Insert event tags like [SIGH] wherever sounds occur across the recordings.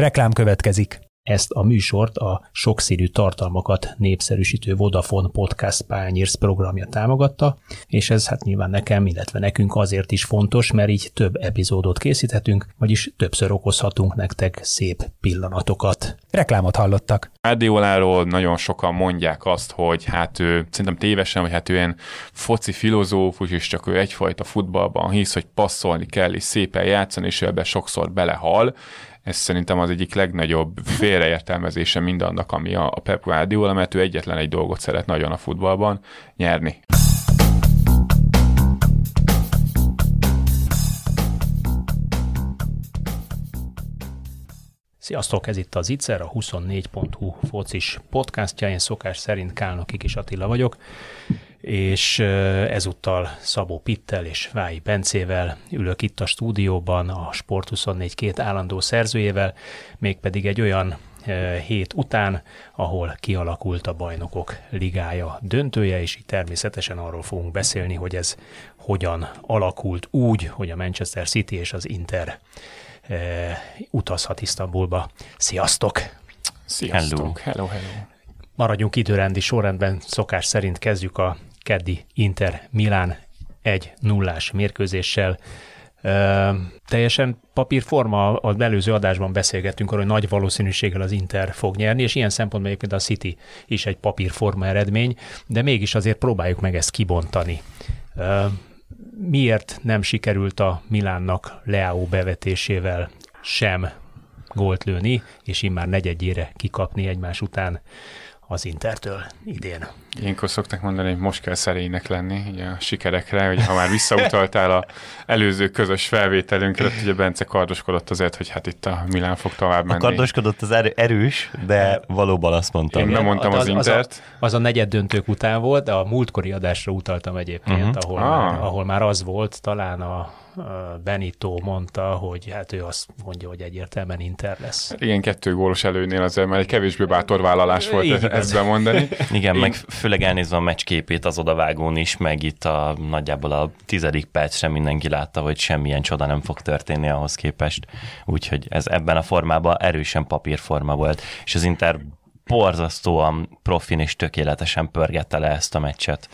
Reklám következik. Ezt a műsort a sokszínű tartalmakat népszerűsítő Vodafone Podcast Pányérsz programja támogatta, és ez hát nyilván nekem, illetve nekünk azért is fontos, mert így több epizódot készíthetünk, vagyis többször okozhatunk nektek szép pillanatokat. Reklámot hallottak. Guardioláról nagyon sokan mondják azt, hogy hát ő szerintem tévesen, hogy hát ő ilyen foci filozófus, és csak ő egyfajta futballban hisz, hogy passzolni kell, és szépen játszani, és ebbe sokszor belehal ez szerintem az egyik legnagyobb félreértelmezése mindannak, ami a, Pep Guardiola, mert ő egyetlen egy dolgot szeret nagyon a futballban, nyerni. Sziasztok, ez itt az Itzer, a 24.hu focis podcastja, én szokás szerint Kálnoki Kis Attila vagyok, és ezúttal Szabó Pittel és Vályi Bencével ülök itt a stúdióban, a Sport24 két állandó szerzőjével, mégpedig egy olyan hét után, ahol kialakult a bajnokok ligája döntője, és így természetesen arról fogunk beszélni, hogy ez hogyan alakult úgy, hogy a Manchester City és az Inter utazhat Isztambulba. Sziasztok! Sziasztok! Hello, hello! hello. Maradjunk időrendi sorrendben, szokás szerint kezdjük a keddi Inter Milán egy nullás mérkőzéssel. Ö, teljesen papírforma, az előző adásban beszélgettünk arról, hogy nagy valószínűséggel az Inter fog nyerni, és ilyen szempontból egyébként a City is egy papírforma eredmény, de mégis azért próbáljuk meg ezt kibontani. Ö, miért nem sikerült a Milánnak Leao bevetésével sem gólt lőni, és immár negyedjére kikapni egymás után az Intertől idén. Ilyenkor szoktak mondani, hogy most kell szerénynek lenni ugye a sikerekre, hogy ha már visszautaltál a előző közös felvételünkre, ugye Bence kardoskodott azért, hogy hát itt a Milán fog tovább menni. A kardoskodott az erő, erős, de valóban azt mondtam. Én nem mondtam az, az, Intert. Az a, az a negyed döntők után volt, de a múltkori adásra utaltam egyébként, uh-huh. ahol, ah. már, ahol már az volt, talán a Benito mondta, hogy hát ő azt mondja, hogy egyértelműen Inter lesz. Igen, kettő gólos előnél azért már egy kevésbé bátor vállalás volt Így ezt bemondani. [LAUGHS] Igen, Én... meg főleg elnézve a meccsképét az odavágón is, meg itt a nagyjából a tizedik percre mindenki látta, hogy semmilyen csoda nem fog történni ahhoz képest. Úgyhogy ez ebben a formában erősen papírforma volt, és az Inter borzasztóan profin és tökéletesen pörgette le ezt a meccset.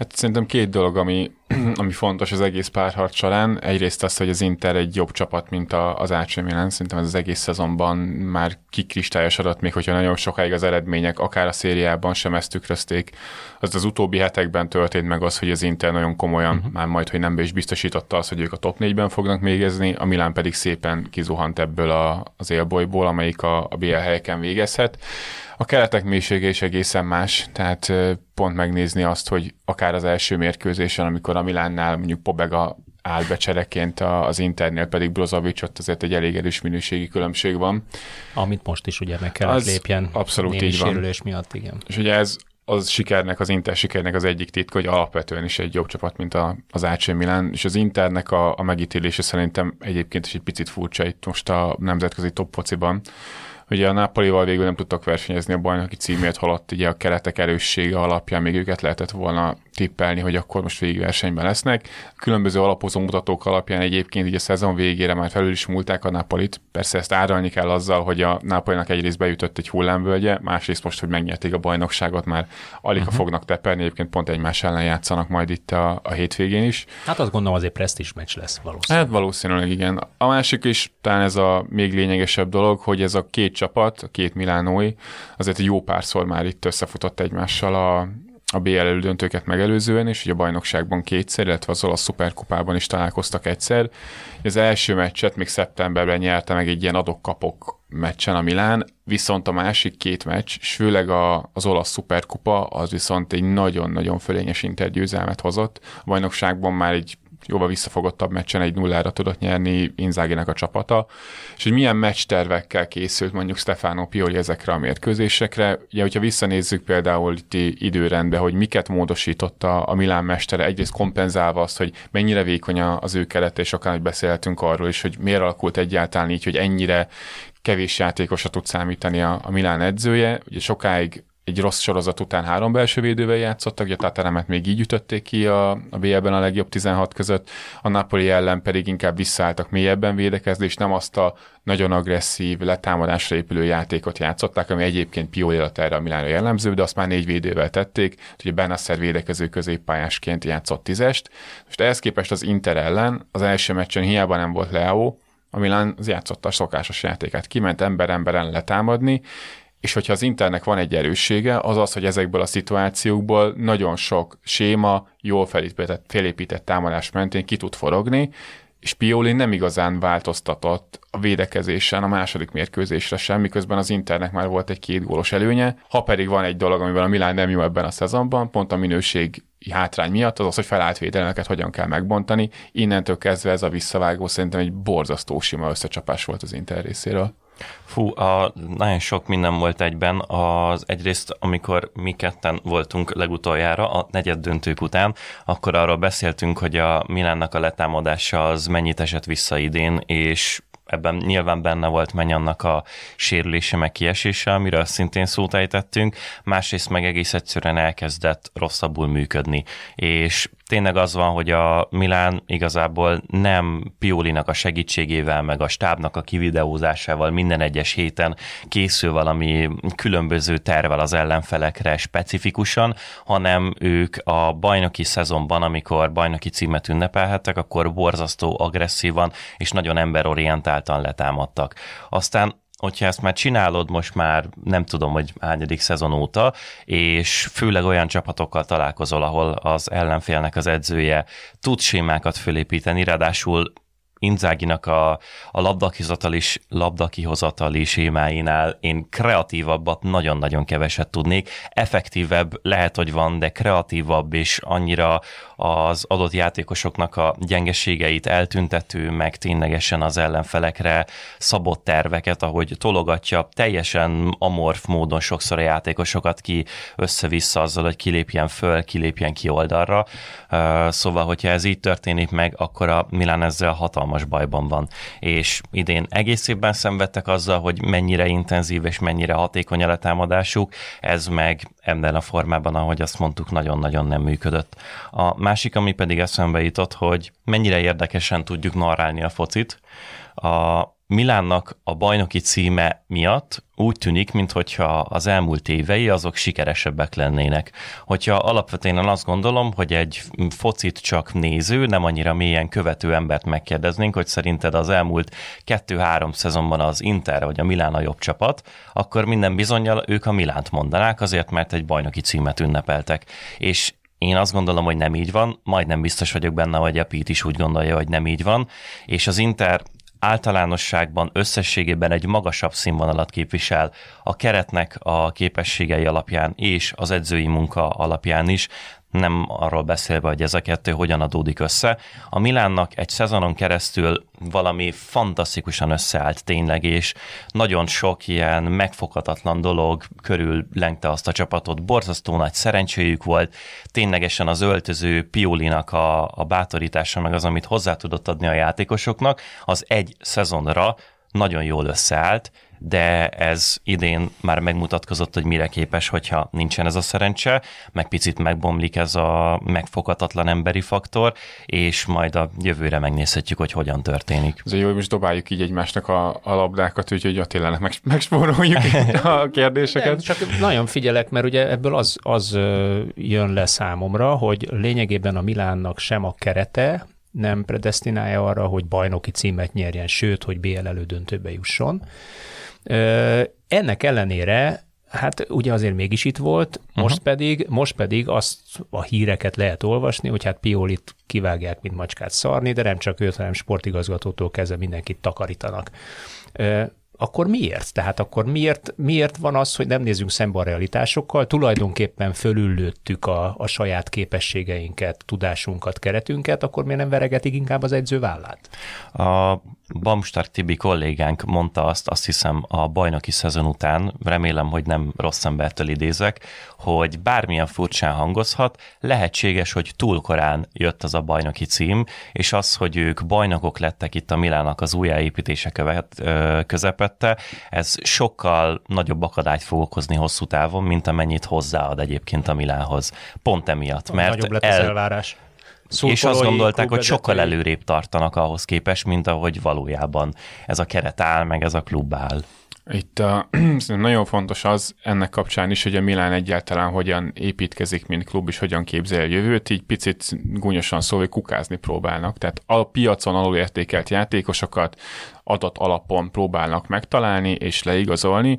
Hát szerintem két dolog, ami, [CLEARS THROAT] ami fontos az egész párharc során. Egyrészt az, hogy az Inter egy jobb csapat, mint az AC Milan. Szerintem ez az egész szezonban már kikristályosodott, még hogyha nagyon sokáig az eredmények, akár a szériában sem ezt tükrözték. Az az utóbbi hetekben történt meg az, hogy az Inter nagyon komolyan, uh-huh. már majd, hogy nem is biztosította az, hogy ők a top 4-ben fognak mégezni, a Milán pedig szépen kizuhant ebből a, az élbolyból, amelyik a, a BL helyeken végezhet. A keletek mélysége is egészen más, tehát pont megnézni azt, hogy akár az első mérkőzésen, amikor a Milánnál mondjuk Pobega áll becsereként az Internél pedig Brozovic, ott azért egy elég erős minőségi különbség van. Amit most is ugye meg kellett az lépjen. Abszolút így van. sérülés miatt, igen. És ugye ez az sikernek, az Inter sikernek az egyik titka, hogy alapvetően is egy jobb csapat, mint a, az AC Milan, és az Internek a, a megítélése szerintem egyébként is egy picit furcsa itt most a nemzetközi top fociban, Ugye a Napolival végül nem tudtak versenyezni a bajnoki címért, holott ugye a keretek erőssége alapján még őket lehetett volna tippelni, hogy akkor most végigversenyben lesznek. Különböző alapozó mutatók alapján egyébként ugye a szezon végére már felül is múlták a Napolit. Persze ezt áralni kell azzal, hogy a Napolinak egyrészt bejutott egy hullámvölgye, másrészt most, hogy megnyerték a bajnokságot, már alig uh-huh. fognak teperni, egyébként pont egymás ellen játszanak majd itt a, a hétvégén is. Hát azt gondolom azért presztis meccs lesz valószínűleg. Hát valószínűleg igen. A másik is talán ez a még lényegesebb dolog, hogy ez a két csapat, a két milánói, azért jó párszor már itt összefutott egymással a, a BL elődöntőket megelőzően, és ugye a bajnokságban kétszer, illetve az olasz szuperkupában is találkoztak egyszer. Az első meccset még szeptemberben nyerte meg egy ilyen adok-kapok meccsen a Milán, viszont a másik két meccs, és főleg a, az olasz szuperkupa, az viszont egy nagyon-nagyon fölényes intergyőzelmet hozott. A bajnokságban már egy jóval visszafogottabb meccsen egy nullára tudott nyerni Inzáginek a csapata, és hogy milyen meccs tervekkel készült mondjuk Stefano Pioli ezekre a mérkőzésekre. Ugye, hogyha visszanézzük például itt időrendbe, hogy miket módosította a Milán mestere, egyrészt kompenzálva azt, hogy mennyire vékony az ő kerete, és akár hogy beszéltünk arról is, hogy miért alakult egyáltalán így, hogy ennyire kevés játékosra tud számítani a, a Milán edzője. Ugye sokáig egy rossz sorozat után három belső védővel játszottak, ugye Tataremet még így ütötték ki a, a BL-ben a legjobb 16 között, a Napoli ellen pedig inkább visszaálltak mélyebben védekezni, és nem azt a nagyon agresszív, letámadásra épülő játékot játszották, ami egyébként Pioli alatt erre a Milánra jellemző, de azt már négy védővel tették, ugye Benasser védekező középpályásként játszott tízest. Most ehhez képest az Inter ellen az első meccsen hiába nem volt Leo, a Milán játszotta a szokásos játékát. Kiment ember-emberen letámadni, és hogyha az Internek van egy erőssége, az az, hogy ezekből a szituációkból nagyon sok séma, jól felépített, felépített támadás mentén ki tud forogni, és Pioli nem igazán változtatott a védekezésen a második mérkőzésre sem, miközben az Internek már volt egy két gólos előnye. Ha pedig van egy dolog, amivel a Milán nem jó ebben a szezonban, pont a minőség hátrány miatt, az az, hogy felállt védelmeket hogyan kell megbontani. Innentől kezdve ez a visszavágó szerintem egy borzasztó sima összecsapás volt az Inter részéről. Fú, a, nagyon sok minden volt egyben. Az egyrészt, amikor mi ketten voltunk legutoljára, a negyed döntők után, akkor arról beszéltünk, hogy a Milánnak a letámadása az mennyit esett vissza idén, és ebben nyilván benne volt annak a sérülése meg kiesése, amiről szintén szót ejtettünk, másrészt meg egész egyszerűen elkezdett rosszabbul működni, és tényleg az van, hogy a Milán igazából nem Piolinak a segítségével, meg a stábnak a kivideózásával minden egyes héten készül valami különböző tervel az ellenfelekre specifikusan, hanem ők a bajnoki szezonban, amikor bajnoki címet ünnepelhettek, akkor borzasztó agresszívan és nagyon emberorientáltan letámadtak. Aztán hogyha ezt már csinálod most már nem tudom, hogy hányadik szezon óta, és főleg olyan csapatokkal találkozol, ahol az ellenfélnek az edzője tud sémákat fölépíteni, ráadásul Inzáginak a, a labdakihozatali, labdakihozatali sémáinál én kreatívabbat nagyon-nagyon keveset tudnék. Effektívebb lehet, hogy van, de kreatívabb és annyira az adott játékosoknak a gyengeségeit eltüntető, meg ténylegesen az ellenfelekre szabott terveket, ahogy tologatja teljesen amorf módon sokszor a játékosokat ki össze-vissza azzal, hogy kilépjen föl, kilépjen ki oldalra. Szóval, hogyha ez így történik meg, akkor a Milán ezzel hatalmas hatalmas bajban van. És idén egész évben szenvedtek azzal, hogy mennyire intenzív és mennyire hatékony a letámadásuk, ez meg ebben a formában, ahogy azt mondtuk, nagyon-nagyon nem működött. A másik, ami pedig eszembe jutott, hogy mennyire érdekesen tudjuk narrálni a focit. A Milánnak a bajnoki címe miatt úgy tűnik, mintha az elmúlt évei azok sikeresebbek lennének. Hogyha alapvetően azt gondolom, hogy egy focit csak néző, nem annyira mélyen követő embert megkérdeznénk, hogy szerinted az elmúlt kettő-három szezonban az Inter vagy a Milán a jobb csapat, akkor minden bizonyal ők a Milánt mondanák, azért mert egy bajnoki címet ünnepeltek. És én azt gondolom, hogy nem így van, majdnem biztos vagyok benne, hogy a Pete is úgy gondolja, hogy nem így van, és az Inter általánosságban összességében egy magasabb színvonalat képvisel a keretnek a képességei alapján és az edzői munka alapján is, nem arról beszélve, hogy ez a kettő hogyan adódik össze. A Milánnak egy szezonon keresztül valami fantasztikusan összeállt tényleg, és nagyon sok ilyen megfoghatatlan dolog körül lengte azt a csapatot. Borzasztó nagy szerencséjük volt, ténylegesen az öltöző Piolinak a, a bátorítása, meg az, amit hozzá tudott adni a játékosoknak, az egy szezonra nagyon jól összeállt, de ez idén már megmutatkozott, hogy mire képes, hogyha nincsen ez a szerencse, meg picit megbomlik ez a megfoghatatlan emberi faktor, és majd a jövőre megnézhetjük, hogy hogyan történik. Ez jó, hogy most dobáljuk így egymásnak a, a labdákat, úgyhogy Attilának meg, megspóroljuk a [LAUGHS] kérdéseket. Nem, csak nagyon figyelek, mert ugye ebből az, az jön le számomra, hogy lényegében a Milánnak sem a kerete, nem predestinálja arra, hogy bajnoki címet nyerjen, sőt, hogy BL elődöntőbe jusson. Ennek ellenére Hát ugye azért mégis itt volt, most uh-huh. pedig, most pedig azt a híreket lehet olvasni, hogy hát Piolit kivágják, mint macskát szarni, de nem csak őt, hanem sportigazgatótól kezdve mindenkit takarítanak akkor miért? Tehát akkor miért, miért van az, hogy nem nézzünk szembe a realitásokkal, tulajdonképpen fölüllőttük a, a saját képességeinket, tudásunkat, keretünket, akkor miért nem veregetik inkább az edző vállát? A Bamstar Tibi kollégánk mondta azt, azt hiszem a bajnoki szezon után, remélem, hogy nem rossz embertől idézek, hogy bármilyen furcsán hangozhat, lehetséges, hogy túl korán jött az a bajnoki cím, és az, hogy ők bajnokok lettek itt a Milának az újjáépítése követ, közepett, említette, ez sokkal nagyobb akadályt fog okozni hosszú távon, mint amennyit hozzáad egyébként a Milánhoz. Pont emiatt, mert Nagyobb lett el... az elvárás. és azt gondolták, hogy sokkal előrébb tartanak ahhoz képest, mint ahogy valójában ez a keret áll, meg ez a klub áll. Itt a, [CLEARS THROAT] nagyon fontos az ennek kapcsán is, hogy a Milán egyáltalán hogyan építkezik, mint klub, és hogyan képzel a jövőt, így picit gúnyosan szólva, hogy kukázni próbálnak. Tehát a piacon alulértékelt játékosokat adat alapon próbálnak megtalálni és leigazolni,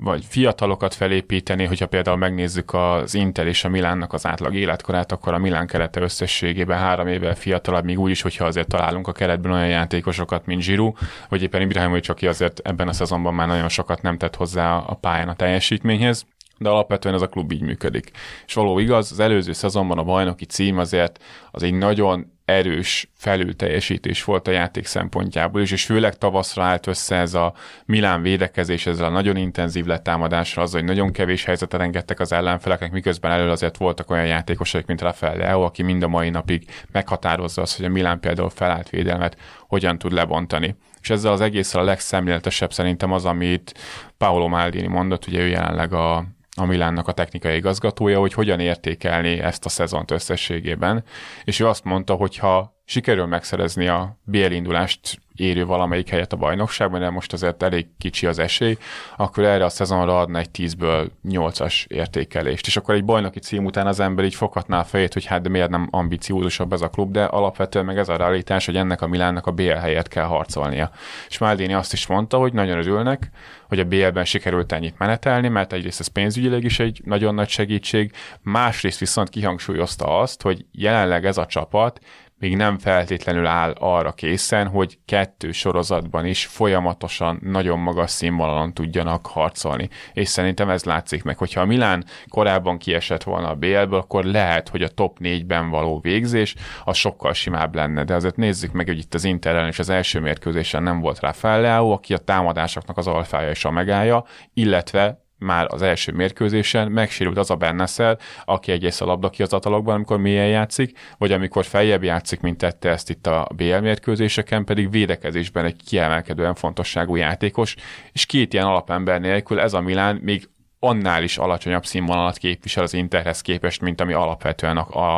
vagy fiatalokat felépíteni, hogyha például megnézzük az Intel és a Milánnak az átlag életkorát, akkor a Milán kerete összességében három évvel fiatalabb, még úgy is, hogyha azért találunk a keretben olyan játékosokat, mint Zsiru, vagy éppen Ibrahimovic, aki azért ebben a szezonban már nagyon sokat nem tett hozzá a pályán a teljesítményhez de alapvetően ez a klub így működik. És való igaz, az előző szezonban a bajnoki cím azért az egy nagyon erős felülteljesítés volt a játék szempontjából is, és főleg tavaszra állt össze ez a Milán védekezés ezzel a nagyon intenzív letámadásra, az, hogy nagyon kevés helyzetet engedtek az ellenfeleknek, miközben elől azért voltak olyan játékosok, mint Rafael Leo, aki mind a mai napig meghatározza azt, hogy a Milán például felállt védelmet hogyan tud lebontani. És ezzel az egészen a legszemléletesebb szerintem az, amit Paolo Maldini mondott, ugye ő jelenleg a a Milánnak a technikai igazgatója, hogy hogyan értékelni ezt a szezont összességében, és ő azt mondta, hogy ha sikerül megszerezni a BL indulást érő valamelyik helyet a bajnokságban, de most azért elég kicsi az esély, akkor erre a szezonra adna egy 10-ből 8-as értékelést. És akkor egy bajnoki cím után az ember így foghatná a fejét, hogy hát de miért nem ambiciózusabb ez a klub, de alapvetően meg ez a realitás, hogy ennek a Milánnak a BL helyet kell harcolnia. És Maldini azt is mondta, hogy nagyon örülnek, hogy a BL-ben sikerült ennyit menetelni, mert egyrészt ez pénzügyileg is egy nagyon nagy segítség, másrészt viszont kihangsúlyozta azt, hogy jelenleg ez a csapat még nem feltétlenül áll arra készen, hogy kettő sorozatban is folyamatosan nagyon magas színvonalon tudjanak harcolni. És szerintem ez látszik meg, hogyha a Milán korábban kiesett volna a BL-ből, akkor lehet, hogy a top 4-ben való végzés az sokkal simább lenne. De azért nézzük meg, hogy itt az Inter és az első mérkőzésen nem volt Rafael Leao, aki a támadásoknak az alfája és a megállja, illetve már az első mérkőzésen megsérült az a Benneszer, aki egész a labda kiazatalokban, amikor mélyen játszik, vagy amikor feljebb játszik, mint tette ezt itt a BL mérkőzéseken, pedig védekezésben egy kiemelkedően fontosságú játékos, és két ilyen alapember nélkül ez a Milán még annál is alacsonyabb színvonalat képvisel az Interhez képest, mint ami alapvetően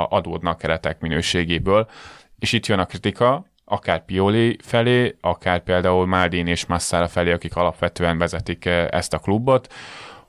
adódnak keretek minőségéből. És itt jön a kritika, akár Pioli felé, akár például Maldin és Massara felé, akik alapvetően vezetik eh, ezt a klubot,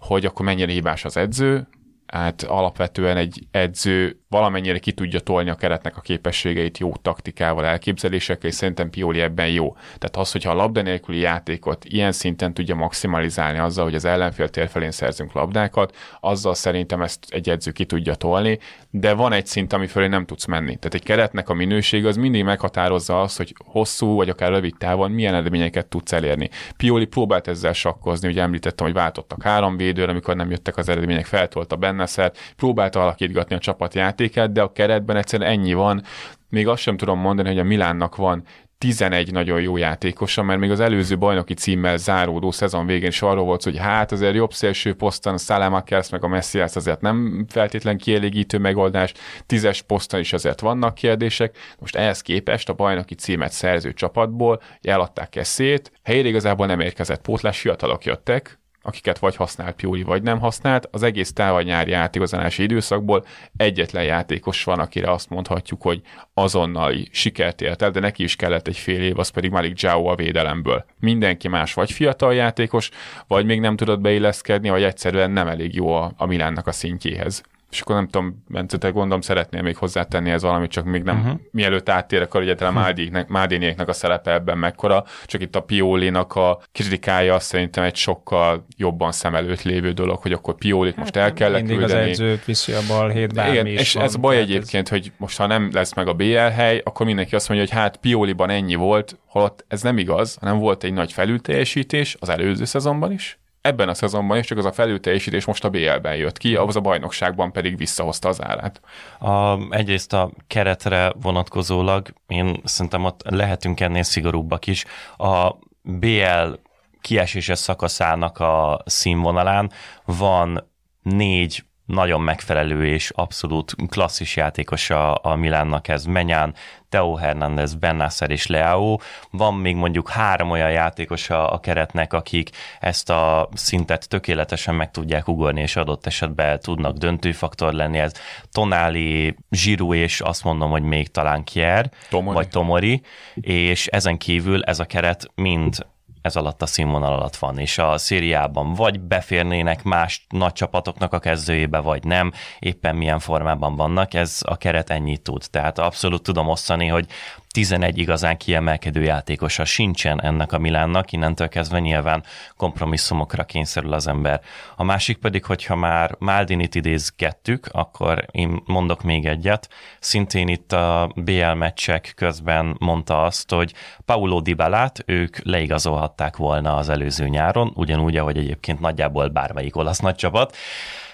hogy akkor mennyire hibás az edző, hát alapvetően egy edző valamennyire ki tudja tolni a keretnek a képességeit jó taktikával, elképzelésekkel, és szerintem Pioli ebben jó. Tehát az, hogyha a labda nélküli játékot ilyen szinten tudja maximalizálni azzal, hogy az ellenfél térfelén szerzünk labdákat, azzal szerintem ezt egy edző ki tudja tolni, de van egy szint, ami fölé nem tudsz menni. Tehát egy keretnek a minőség az mindig meghatározza azt, hogy hosszú vagy akár rövid távon milyen eredményeket tudsz elérni. Pioli próbált ezzel sakkozni, ugye említettem, hogy váltottak három védőre, amikor nem jöttek az eredmények, feltolta Benneszert, próbálta alakítgatni a csapatjáték, játékát, de a keretben egyszerűen ennyi van. Még azt sem tudom mondani, hogy a Milánnak van 11 nagyon jó játékosa, mert még az előző bajnoki címmel záródó szezon végén is arról volt, hogy hát azért jobb szélső poszton Salamakers meg a Messias azért nem feltétlen kielégítő megoldás, tízes poszton is azért vannak kérdések. Most ehhez képest a bajnoki címet szerző csapatból eladták eszét, helyére igazából nem érkezett pótlás, fiatalok jöttek, akiket vagy használt Pioli, vagy nem használt, az egész távol nyári átigazolási időszakból egyetlen játékos van, akire azt mondhatjuk, hogy azonnali sikert ért el, de neki is kellett egy fél év, az pedig Malik Zhao a védelemből. Mindenki más vagy fiatal játékos, vagy még nem tudott beilleszkedni, vagy egyszerűen nem elég jó a, a Milánnak a szintjéhez. És akkor nem tudom, Bence, te gondolom szeretnél még hozzátenni ez valamit, csak még nem, uh-huh. mielőtt áttérek, akkor egyáltalán uh-huh. Máldénieknek a szerepe ebben mekkora, csak itt a Piolinak a kritikája szerintem egy sokkal jobban szem előtt lévő dolog, hogy akkor Piolit most el kell Mindig küldeni. az edzőt viszi a bal hét Igen, és van, ez baj egyébként, ez... hogy most ha nem lesz meg a BL hely, akkor mindenki azt mondja, hogy hát Pioliban ennyi volt, holott ez nem igaz, hanem volt egy nagy felülteljesítés az előző szezonban is, ebben a szezonban is csak az a felülteljesítés most a BL-ben jött ki, ahhoz a bajnokságban pedig visszahozta az árát. A, egyrészt a keretre vonatkozólag én szerintem ott lehetünk ennél szigorúbbak is. A BL kieséses szakaszának a színvonalán van négy nagyon megfelelő és abszolút klasszis játékos a, a Milánnak ez Menyán, Teo Hernández, Bennászer és Leao. Van még mondjuk három olyan játékos a, a keretnek, akik ezt a szintet tökéletesen meg tudják ugorni, és adott esetben tudnak döntőfaktor lenni. Ez Tonali, Zsiru és azt mondom, hogy még talán Kier, Tomori. vagy Tomori, és ezen kívül ez a keret mind ez alatt a színvonal alatt van, és a szériában vagy beférnének más nagy csapatoknak a kezdőjébe, vagy nem, éppen milyen formában vannak, ez a keret ennyit tud. Tehát abszolút tudom osztani, hogy 11 igazán kiemelkedő játékosa sincsen ennek a Milánnak, innentől kezdve nyilván kompromisszumokra kényszerül az ember. A másik pedig, hogyha már Maldinit idézgettük, akkor én mondok még egyet. Szintén itt a BL meccsek közben mondta azt, hogy Paulo Dybalát ők leigazolhatták volna az előző nyáron, ugyanúgy, ahogy egyébként nagyjából bármelyik olasz nagy csapat,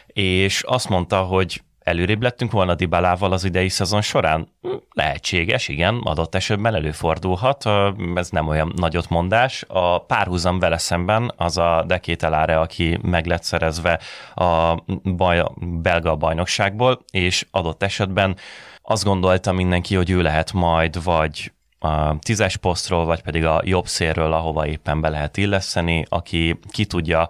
és azt mondta, hogy előrébb lettünk volna Dibalával az idei szezon során? Lehetséges, igen, adott esetben előfordulhat, ez nem olyan nagyot mondás. A párhuzam vele szemben az a Dekételáre, aki meg lett szerezve a baj, belga bajnokságból, és adott esetben azt gondolta mindenki, hogy ő lehet majd vagy a tízes posztról, vagy pedig a jobb szélről, ahova éppen be lehet illeszteni, aki ki tudja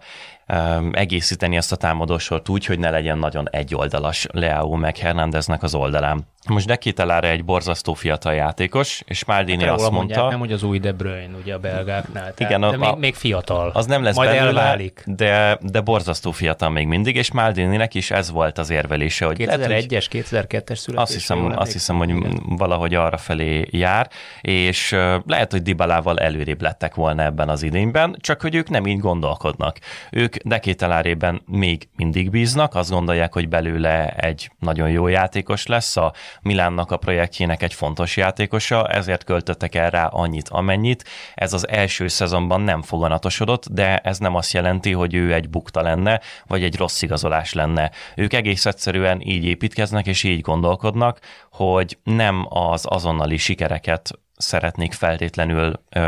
egészíteni ezt a támadósort úgy, hogy ne legyen nagyon egyoldalas Leao meg Hernándeznek az oldalán. Most Dekitelára egy borzasztó fiatal játékos, és Maldini hát, azt mondta... Mondják, nem, hogy az új De Bruyne, ugye a belgáknál. Igen, a, de még, még, fiatal. Az nem lesz Majd belőle, elválik. De, de borzasztó fiatal még mindig, és Maldininek is ez volt az érvelése, hogy 2001-es, 2002-es születés. Azt hiszem, azt hiszem, hogy Igen. valahogy arra felé jár, és lehet, hogy Dibalával előrébb lettek volna ebben az idényben, csak hogy ők nem így gondolkodnak. Ők Dekételárében még mindig bíznak, azt gondolják, hogy belőle egy nagyon jó játékos lesz, a Milánnak a projektjének egy fontos játékosa, ezért költöttek el rá annyit, amennyit. Ez az első szezonban nem foganatosodott, de ez nem azt jelenti, hogy ő egy bukta lenne, vagy egy rossz igazolás lenne. Ők egész egyszerűen így építkeznek és így gondolkodnak, hogy nem az azonnali sikereket szeretnék feltétlenül ö,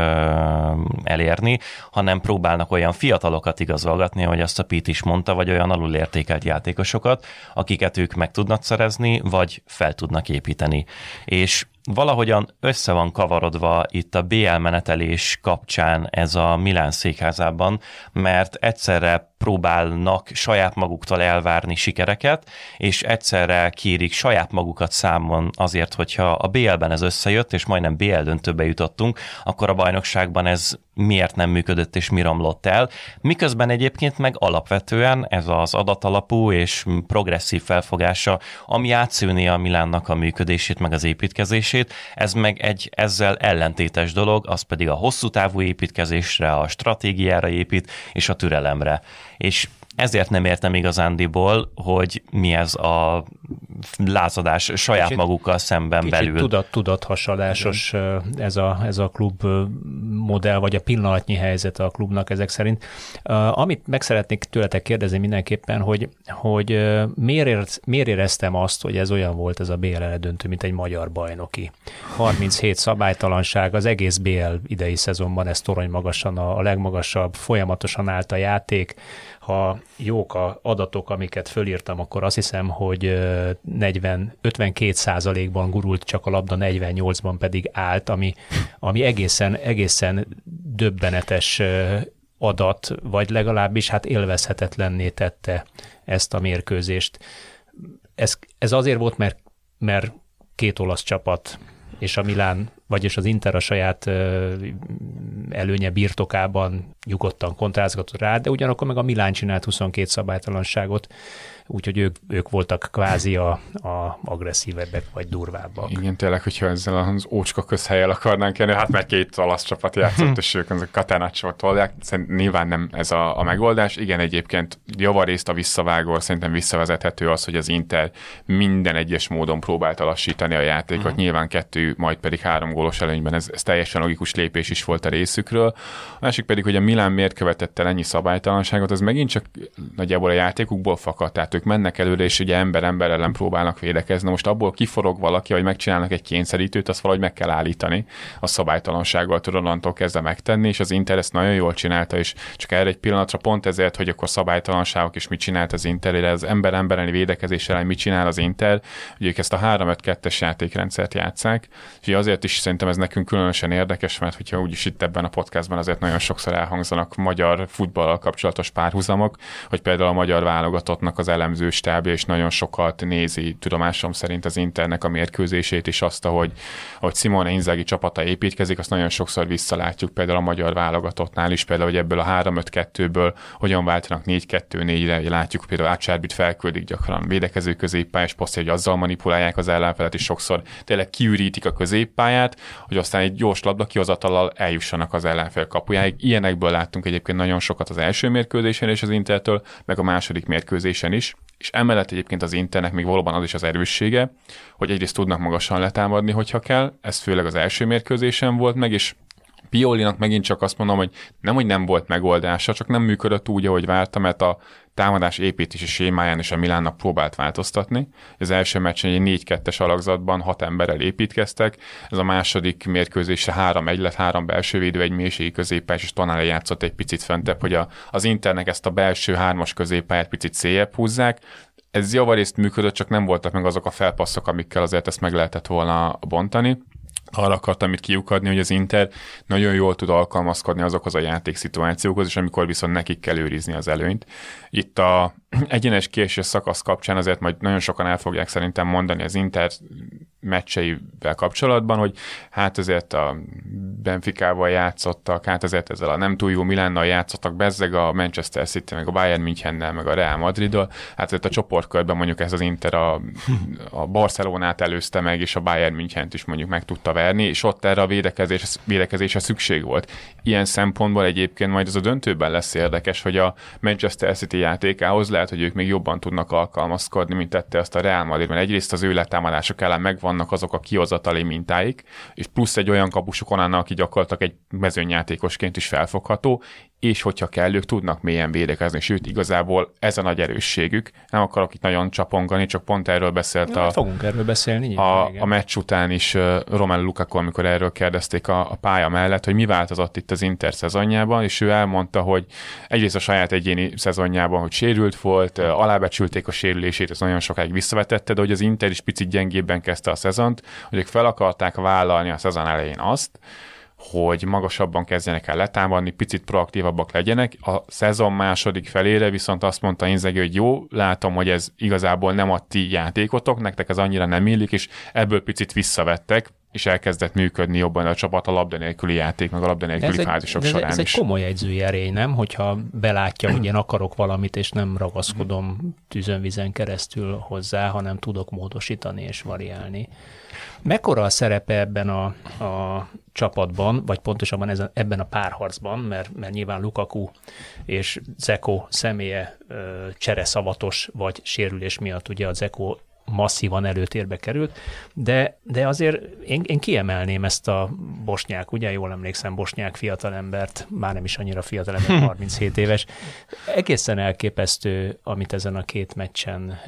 elérni, hanem próbálnak olyan fiatalokat igazolgatni, hogy azt a Pete is mondta, vagy olyan alulértékelt játékosokat, akiket ők meg tudnak szerezni, vagy fel tudnak építeni. És valahogyan össze van kavarodva itt a BL menetelés kapcsán ez a Milán székházában, mert egyszerre próbálnak saját maguktól elvárni sikereket, és egyszerre kérik saját magukat számon azért, hogyha a BL-ben ez összejött, és majdnem BL döntőbe jutottunk, akkor a bajnokságban ez miért nem működött és mi romlott el. Miközben egyébként meg alapvetően ez az adatalapú és progresszív felfogása, ami átszűni a Milánnak a működését, meg az építkezését, ez meg egy ezzel ellentétes dolog, az pedig a hosszú távú építkezésre, a stratégiára épít, és a türelemre. És ezért nem értem igazándiból, hogy mi ez a lázadás saját kicsit, magukkal szemben kicsit belül. Tudat, tudathasadásos ez a, ez a klub modell, vagy a pillanatnyi helyzet a klubnak ezek szerint. Amit meg szeretnék tőletek kérdezni mindenképpen, hogy, hogy miért, ért, miért éreztem azt, hogy ez olyan volt ez a BL döntő, mint egy magyar bajnoki. 37 szabálytalanság, az egész BL idei szezonban ez torony magasan a, a legmagasabb, folyamatosan állt a játék, ha jók a adatok, amiket fölírtam, akkor azt hiszem, hogy 40, 52 százalékban gurult csak a labda, 48-ban pedig állt, ami, ami egészen, egészen döbbenetes adat, vagy legalábbis hát élvezhetetlenné tette ezt a mérkőzést. Ez, ez azért volt, mert, mert két olasz csapat és a Milán, vagyis az Inter a saját előnye birtokában nyugodtan kontrázgatott rá, de ugyanakkor meg a Milán csinált 22 szabálytalanságot, úgyhogy ők, ők voltak kvázi a, a agresszívebbek vagy durvábbak. Igen, tényleg, hogyha ezzel az ócska közhelyel akarnánk jönni, hát meg két olasz csapat játszott, [LAUGHS] és ők a Catenaccio tolják, szerintem nyilván nem ez a, a megoldás. Igen, egyébként javarészt a visszavágó, szerintem visszavezethető az, hogy az Inter minden egyes módon próbálta lassítani a játékot, uh-huh. nyilván kettő, majd pedig három gólos előnyben, ez, ez teljesen logikus lépés is volt a részükről. A másik pedig, hogy a Milán miért követett el ennyi szabálytalanságot, az megint csak nagyjából a játékukból fakadt, tehát ők mennek előre, és ugye ember ember ellen próbálnak védekezni. Most abból kiforog valaki, hogy megcsinálnak egy kényszerítőt, azt valahogy meg kell állítani. A szabálytalansággal tudod onnantól kezdve megtenni, és az Inter ezt nagyon jól csinálta, és csak erre egy pillanatra pont ezért, hogy akkor szabálytalanságok is mit csinált az Inter, az ember embereni védekezés ellen mit csinál az Inter, hogy ők ezt a 3-5-2-es játékrendszert játszák, és azért is szerintem ez nekünk különösen érdekes, mert hogyha úgyis itt ebben a podcastban azért nagyon sokszor elhangzanak magyar futballal kapcsolatos párhuzamok, hogy például a magyar válogatottnak az elemző stábja és nagyon sokat nézi tudomásom szerint az Internek a mérkőzését és azt, ahogy, ahogy Simone Inzaghi csapata építkezik, azt nagyon sokszor visszalátjuk például a magyar válogatottnál is, például, hogy ebből a 3-5-2-ből hogyan váltanak 4-2-4-re, látjuk például Ácsárbit felküldik gyakran védekező középpályás poszt, hogy azzal manipulálják az ellenfelet, és sokszor tényleg kiürítik a középpályát, hogy aztán egy gyors labda kihozatallal eljussanak az ellenfél kapujáig. Ilyenekből láttunk egyébként nagyon sokat az első mérkőzésen és az Intertől, meg a második mérkőzésen is, és emellett egyébként az Internek még valóban az is az erőssége, hogy egyrészt tudnak magasan letámadni, hogyha kell, ez főleg az első mérkőzésen volt meg, és Piolinak megint csak azt mondom, hogy nem, hogy nem volt megoldása, csak nem működött úgy, ahogy várta, mert a támadás építési sémáján is a Milánnak próbált változtatni. Az első meccsen egy 4-2-es alakzatban hat emberrel építkeztek, ez a második mérkőzésre 3-1 lett, három belső védő, egy mélységi középpályás, és Tonale játszott egy picit föntebb, hogy a, az Internek ezt a belső hármas középpályát picit széjebb húzzák, ez javarészt működött, csak nem voltak meg azok a felpasszok, amikkel azért ezt meg lehetett volna bontani arra akartam itt kiukadni, hogy az Inter nagyon jól tud alkalmazkodni azokhoz a játékszituációkhoz, és amikor viszont nekik kell őrizni az előnyt. Itt a [CLEARS THROAT] egyenes késés szakasz kapcsán azért majd nagyon sokan el fogják szerintem mondani az Inter meccseivel kapcsolatban, hogy hát azért a Benficával játszottak, hát azért ezzel a nem túl jó Milánnal játszottak, bezzeg a Manchester City, meg a Bayern Münchennel, meg a Real Madriddal, hát azért a csoportkörben mondjuk ez az Inter a, a Barcelonát előzte meg, és a Bayern Münchent is mondjuk meg tudta verni, és ott erre a védekezés, védekezésre szükség volt. Ilyen szempontból egyébként majd az a döntőben lesz érdekes, hogy a Manchester City játékához lehet, hogy ők még jobban tudnak alkalmazkodni, mint tette azt a Real Madrid, mert egyrészt az ő letámadások ellen megvannak azok a kihozatali mintáik, és plusz egy olyan kapusok onnan, aki gyakorlatilag egy mezőnyjátékosként is felfogható, és hogyha kell, ők tudnak mélyen védekezni, sőt, igazából ez a nagy erősségük. Nem akarok itt nagyon csapongani, csak pont erről beszélt Na, a, fogunk erről beszélni. a, a meccs után is Romelu Lukaku, amikor erről kérdezték a, a pálya mellett, hogy mi változott itt az Inter szezonjában, és ő elmondta, hogy egyrészt a saját egyéni szezonjában, hogy sérült volt, alábecsülték a sérülését, ez nagyon sokáig visszavetette, de hogy az Inter is picit gyengébben kezdte a szezont, hogy ők fel akarták vállalni a szezon elején azt, hogy magasabban kezdjenek el letámadni, picit proaktívabbak legyenek. A szezon második felére viszont azt mondta Inzegi, hogy jó, látom, hogy ez igazából nem a ti játékotok, nektek ez annyira nem illik, és ebből picit visszavettek, és elkezdett működni jobban a csapat a labda nélküli játék, meg a labda nélküli ez fázisok egy, során ez, ez is. egy komoly edzőjerény, nem? Hogyha belátja, hogy én akarok valamit, és nem ragaszkodom tűzönvizen keresztül hozzá, hanem tudok módosítani és variálni. Mekkora a szerepe ebben a, a csapatban, vagy pontosabban ezen, ebben a párharcban, mert, mert nyilván Lukaku és Zeko személye ö, csereszavatos, vagy sérülés miatt ugye a Zeko masszívan előtérbe került, de, de azért én, én kiemelném ezt a bosnyák, ugye jól emlékszem, bosnyák fiatalembert, már nem is annyira fiatalember, [LAUGHS] 37 éves. Egészen elképesztő, amit ezen a két meccsen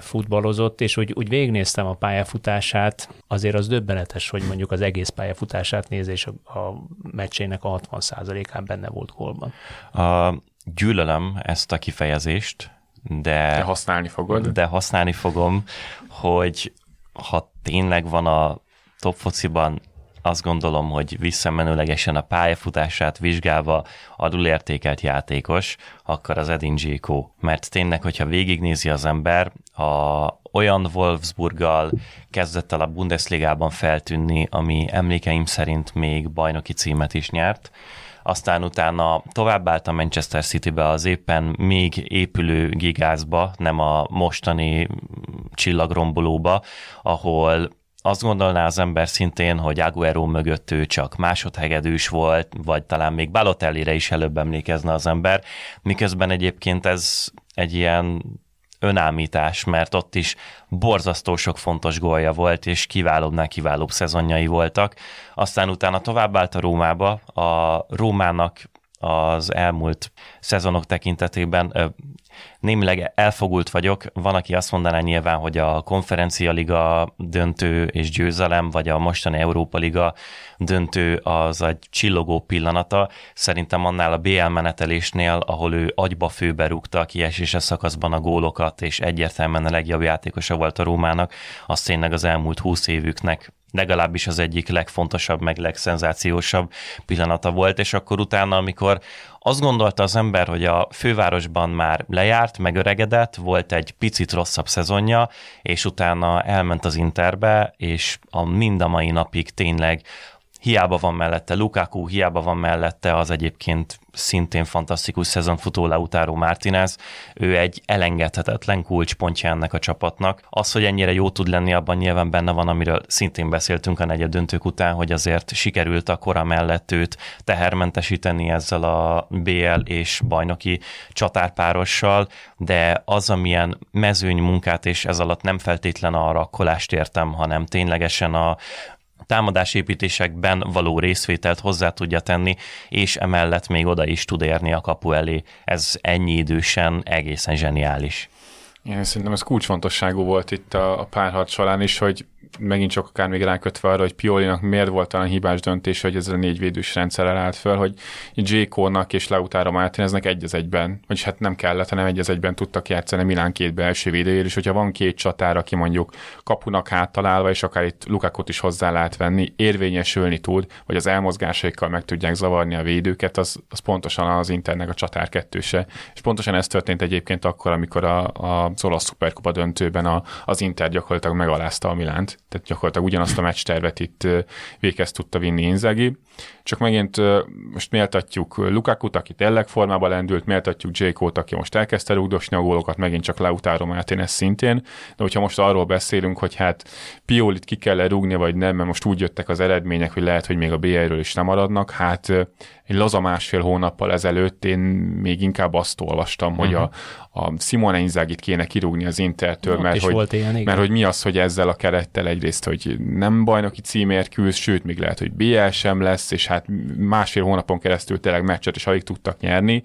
futballozott, és úgy, úgy végignéztem a pályafutását, azért az döbbenetes, hogy mondjuk az egész pályafutását nézés a, a meccsének a 60%-án benne volt gólban. A, gyűlölöm ezt a kifejezést, de, de használni fogod. De használni fogom, hogy ha tényleg van a top fociban, azt gondolom, hogy visszamenőlegesen a pályafutását vizsgálva adulértékelt játékos, akkor az Edin Dzséko. Mert tényleg, hogyha végignézi az ember, a olyan Wolfsburggal kezdett el a Bundesligában feltűnni, ami emlékeim szerint még bajnoki címet is nyert, aztán utána továbbállt a Manchester City-be az éppen még épülő gigázba, nem a mostani csillagrombolóba, ahol azt gondolná az ember szintén, hogy Aguero mögött ő csak másodhegedűs volt, vagy talán még Balotelli-re is előbb emlékezne az ember, miközben egyébként ez egy ilyen önállítás, mert ott is borzasztó sok fontos gólja volt, és kiválóbbnál kiválóbb szezonjai voltak. Aztán utána továbbállt a Rómába, a Rómának az elmúlt szezonok tekintetében némileg elfogult vagyok. Van, aki azt mondaná nyilván, hogy a konferencia liga döntő és győzelem, vagy a mostani Európa liga döntő az egy csillogó pillanata. Szerintem annál a BL menetelésnél, ahol ő agyba főbe rúgta a kieséses szakaszban a gólokat, és egyértelműen a legjobb játékosa volt a Rómának, az tényleg az elmúlt húsz évüknek legalábbis az egyik legfontosabb, meg legszenzációsabb pillanata volt, és akkor utána, amikor azt gondolta az ember, hogy a fővárosban már lejárt, megöregedett, volt egy picit rosszabb szezonja, és utána elment az Interbe, és a mind a mai napig tényleg hiába van mellette Lukaku, hiába van mellette az egyébként szintén fantasztikus szezon futó Lautaro Martinez, ő egy elengedhetetlen kulcspontja ennek a csapatnak. Az, hogy ennyire jó tud lenni, abban nyilván benne van, amiről szintén beszéltünk a negyed döntők után, hogy azért sikerült a kora mellett őt tehermentesíteni ezzel a BL és bajnoki csatárpárossal, de az, amilyen mezőny munkát, és ez alatt nem feltétlen a rakkolást értem, hanem ténylegesen a, támadásépítésekben való részvételt hozzá tudja tenni, és emellett még oda is tud érni a kapu elé. Ez ennyi idősen egészen zseniális. Én szerintem ez kulcsfontosságú volt itt a, a párharc során is, hogy megint csak akár még rákötve arra, hogy Piolinak miért volt talán hibás döntés, hogy ez a négy védős rendszerrel állt föl, hogy J. Cole-nak és Lautaro Martineznek egy az egyben, vagy hát nem kellett, hanem egy az egyben tudtak játszani Milán két belső védőjér, és hogyha van két csatár, aki mondjuk kapunak háttalálva, és akár itt Lukakot is hozzá lehet venni, érvényesülni tud, vagy az elmozgásaikkal meg tudják zavarni a védőket, az, az pontosan az Internek a csatár kettőse. És pontosan ez történt egyébként akkor, amikor a, a, az olasz szuperkupa döntőben a, az Inter gyakorlatilag megalázta a Milánt tehát gyakorlatilag ugyanazt a meccs tervet itt véghez tudta vinni Inzaghi. Csak megint most méltatjuk Lukakut, aki tényleg formában lendült, méltatjuk J. Cole-t, aki most elkezdte rúgdosni a gólokat, megint csak Lautaro Martinez szintén, de hogyha most arról beszélünk, hogy hát Piolit ki kell rúgni, vagy nem, mert most úgy jöttek az eredmények, hogy lehet, hogy még a BL-ről is nem maradnak, hát egy laza másfél hónappal ezelőtt én még inkább azt olvastam, uh-huh. hogy a, mhm. A Simone Inzagit kéne kirúgni az Intertől, mert hogy, volt ilyen, mert hogy mi az, hogy ezzel a kerettel egyrészt, hogy nem bajnoki címért küzd, sőt, még lehet, hogy BL sem lesz, és hát másfél hónapon keresztül tényleg meccset is alig tudtak nyerni,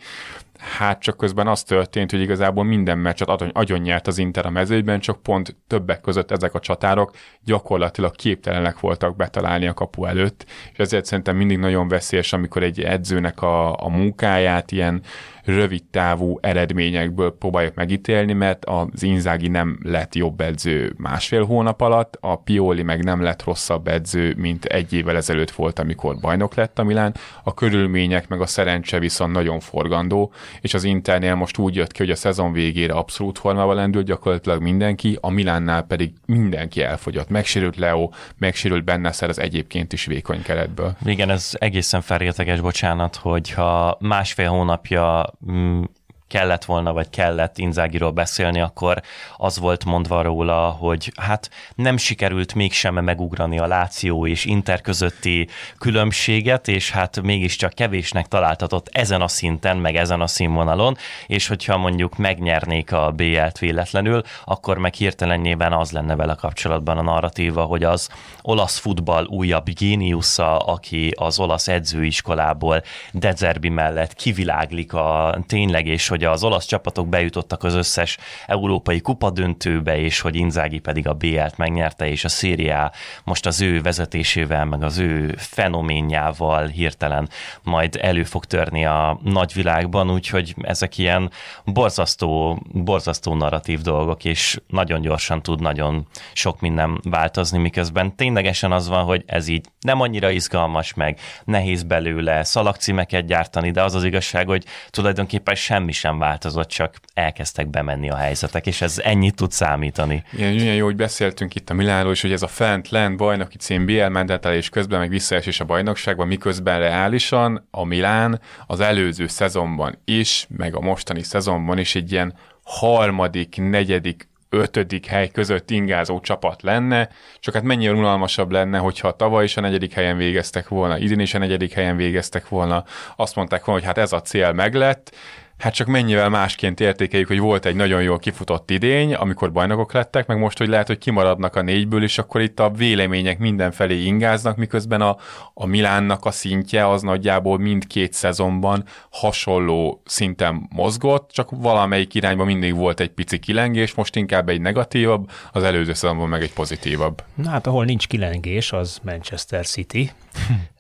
Hát csak közben az történt, hogy igazából minden meccset agyon nyert az Inter a mezőben, csak pont többek között ezek a csatárok gyakorlatilag képtelenek voltak betalálni a kapu előtt, és ezért szerintem mindig nagyon veszélyes, amikor egy edzőnek a, a munkáját ilyen rövid távú eredményekből próbáljuk megítélni, mert az Inzági nem lett jobb edző másfél hónap alatt, a Pioli meg nem lett rosszabb edző, mint egy évvel ezelőtt volt, amikor bajnok lett a Milán. A körülmények meg a szerencse viszont nagyon forgandó, és az Internél most úgy jött ki, hogy a szezon végére abszolút formában lendült gyakorlatilag mindenki, a Milánnál pedig mindenki elfogyott. Megsérült Leo, megsérült Benneszer az egyébként is vékony keretből. Igen, ez egészen felréteges, bocsánat, hogyha másfél hónapja mm, kellett volna, vagy kellett Inzágiról beszélni, akkor az volt mondva róla, hogy hát nem sikerült mégsem megugrani a Láció és Inter közötti különbséget, és hát mégiscsak kevésnek találtatott ezen a szinten, meg ezen a színvonalon, és hogyha mondjuk megnyernék a BL-t véletlenül, akkor meg hirtelenjében az lenne vele kapcsolatban a narratíva, hogy az olasz futball újabb géniusza, aki az olasz edzőiskolából Dezerbi mellett kiviláglik a tényleg, és hogy hogy az olasz csapatok bejutottak az összes európai kupadöntőbe, és hogy Inzági pedig a BL-t megnyerte, és a Szériá most az ő vezetésével, meg az ő fenoménjával hirtelen majd elő fog törni a nagyvilágban, úgyhogy ezek ilyen borzasztó, borzasztó narratív dolgok, és nagyon gyorsan tud nagyon sok minden változni, miközben ténylegesen az van, hogy ez így nem annyira izgalmas, meg nehéz belőle szalagcímeket gyártani, de az az igazság, hogy tulajdonképpen semmi sem sem változott, csak elkezdtek bemenni a helyzetek, és ez ennyit tud számítani. Igen, olyan jó, hogy beszéltünk itt a Milánról is, hogy ez a fent lent bajnoki cím BL mentetelés közben, meg visszaesés a bajnokságban, miközben reálisan a Milán az előző szezonban is, meg a mostani szezonban is egy ilyen harmadik, negyedik, ötödik hely között ingázó csapat lenne, csak hát mennyire unalmasabb lenne, hogyha tavaly is a negyedik helyen végeztek volna, idén is a negyedik helyen végeztek volna, azt mondták volna, hogy hát ez a cél meglett, Hát csak mennyivel másként értékeljük, hogy volt egy nagyon jól kifutott idény, amikor bajnokok lettek, meg most, hogy lehet, hogy kimaradnak a négyből, és akkor itt a vélemények mindenfelé ingáznak, miközben a, a Milánnak a szintje az nagyjából mindkét szezonban hasonló szinten mozgott, csak valamelyik irányban mindig volt egy pici kilengés, most inkább egy negatívabb, az előző szezonban meg egy pozitívabb. Na hát ahol nincs kilengés, az Manchester City.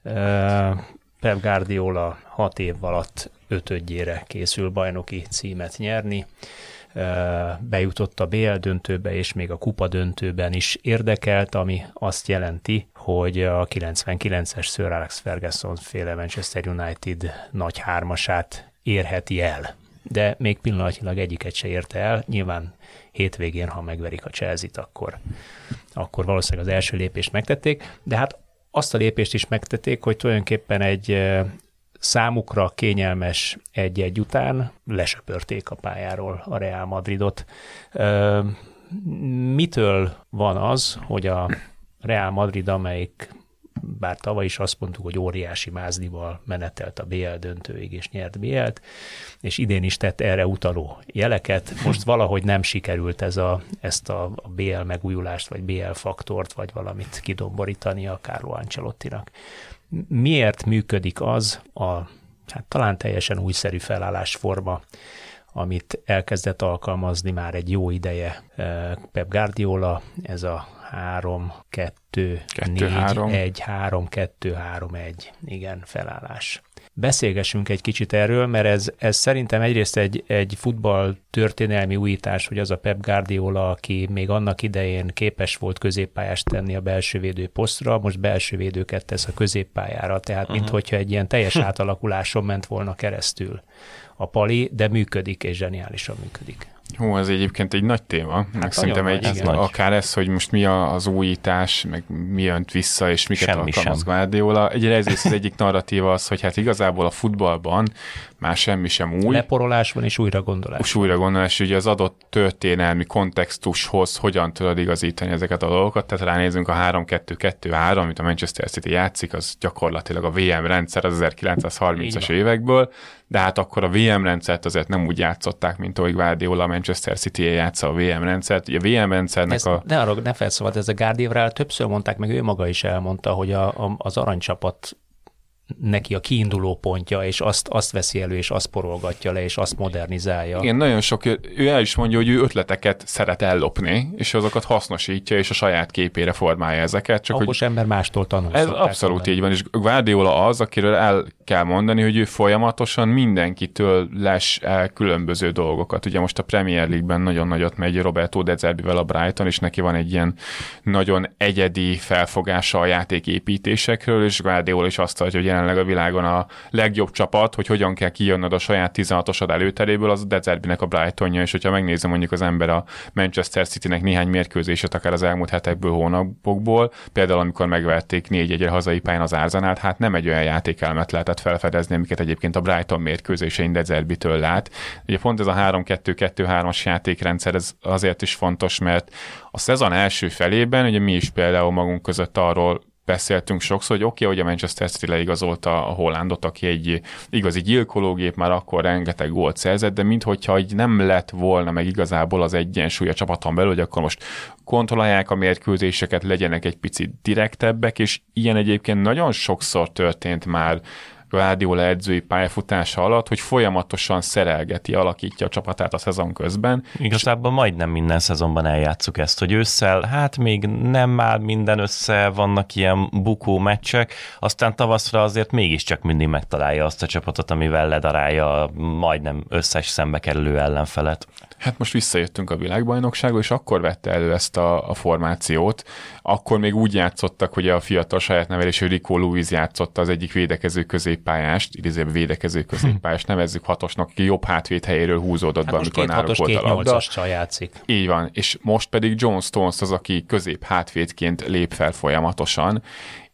[LAUGHS] Pep Guardiola hat év alatt ötödjére készül bajnoki címet nyerni. Bejutott a BL döntőbe, és még a kupa döntőben is érdekelt, ami azt jelenti, hogy a 99-es Sir Alex Ferguson féle Manchester United nagy hármasát érheti el. De még pillanatnyilag egyiket se érte el. Nyilván hétvégén, ha megverik a Chelsea-t, akkor, akkor valószínűleg az első lépést megtették, de hát azt a lépést is megtették, hogy tulajdonképpen egy számukra kényelmes egy-egy után lesöpörték a pályáról a Real Madridot. Mitől van az, hogy a Real Madrid, amelyik bár tavaly is azt mondtuk, hogy óriási mázdival menetelt a BL döntőig és nyert BL-t, és idén is tett erre utaló jeleket. Most valahogy nem sikerült ez a, ezt a, BL megújulást, vagy BL faktort, vagy valamit kidomborítani a Carlo Ancelottinak. Miért működik az a hát talán teljesen újszerű felállásforma, amit elkezdett alkalmazni már egy jó ideje eh, Pep Guardiola, ez a 3, 2, 2 4, 3. 1, 3, 2, 3, 1, igen, felállás. Beszélgessünk egy kicsit erről, mert ez, ez szerintem egyrészt egy, egy futball történelmi újítás, hogy az a Pep Guardiola, aki még annak idején képes volt középpályást tenni a belső védő posztra, most belső védőket tesz a középpályára, tehát uh-huh. minthogyha egy ilyen teljes [LAUGHS] átalakuláson ment volna keresztül a pali, de működik, és zseniálisan működik. Hú, ez egyébként egy nagy téma, hát meg szerintem egy, ez akár ez, hogy most mi az újítás, meg mi jönt vissza, és miket Semmi alkalmaz Guardiola. Egy ez az egyik narratíva az, hogy hát igazából a futballban már semmi sem új. Leporolás van és újra gondolás. És újra gondolás, ugye az adott történelmi kontextushoz hogyan tudod igazítani ezeket a dolgokat, tehát ránézünk a 3-2-2-3, amit a Manchester City játszik, az gyakorlatilag a VM rendszer az 1930-as évekből, de hát akkor a VM rendszert azért nem úgy játszották, mint ahogy Guardiola a Manchester city játsza a VM rendszert. Ugye a VM rendszernek Ezt a... Ne arra, ne felszabad, ez a Guardiola többször mondták, meg ő maga is elmondta, hogy a, a, az aranycsapat neki a kiinduló pontja, és azt, azt veszi elő, és azt porolgatja le, és azt modernizálja. Igen, nagyon sok, ő el is mondja, hogy ő ötleteket szeret ellopni, és azokat hasznosítja, és a saját képére formálja ezeket. Csak Okos hogy ember mástól tanul. Ez abszolút mondani. így van, és Guardiola az, akiről el kell mondani, hogy ő folyamatosan mindenkitől les el különböző dolgokat. Ugye most a Premier League-ben nagyon nagyot megy Roberto De Zerbivel a Brighton, és neki van egy ilyen nagyon egyedi felfogása a játéképítésekről, és Guardiola is azt tartja, hogy jelenleg a világon a legjobb csapat, hogy hogyan kell kijönnöd a saját 16-osod előteréből, az a Dezerbinek a Brightonja, és hogyha megnézem mondjuk az ember a Manchester City-nek néhány mérkőzését, akár az elmúlt hetekből, hónapokból, például amikor megverték négy egyre hazai pályán az Arzenát, hát nem egy olyan játékelmet lehetett felfedezni, amiket egyébként a Brighton mérkőzésein Dezerbitől lát. Ugye pont ez a 3-2-2-3-as játékrendszer ez azért is fontos, mert a szezon első felében, ugye mi is például magunk között arról beszéltünk sokszor, hogy oké, okay, hogy a Manchester City leigazolta a Hollandot, aki egy igazi gyilkológép, már akkor rengeteg gólt szerzett, de minthogyha így nem lett volna meg igazából az egyensúly a csapaton belül, hogy akkor most kontrollálják a mérkőzéseket, legyenek egy picit direktebbek, és ilyen egyébként nagyon sokszor történt már Guardiola edzői pályafutása alatt, hogy folyamatosan szerelgeti, alakítja a csapatát a szezon közben. Igazából majdnem minden szezonban eljátszuk ezt, hogy ősszel, hát még nem áll minden össze, vannak ilyen bukó meccsek, aztán tavaszra azért mégiscsak mindig megtalálja azt a csapatot, amivel ledarálja majdnem összes szembe kerülő ellenfelet. Hát most visszajöttünk a világbajnokságba, és akkor vette elő ezt a, a formációt. Akkor még úgy játszottak, hogy a fiatal saját nevelésű Rico Louis játszotta az egyik védekező középpályást, idézőbb védekező középpályást, nevezzük hatosnak, aki jobb hátvéd helyéről húzódott hát be, amikor náluk volt a labda. játszik. Így van, és most pedig John Stones az, aki közép hátvédként lép fel folyamatosan,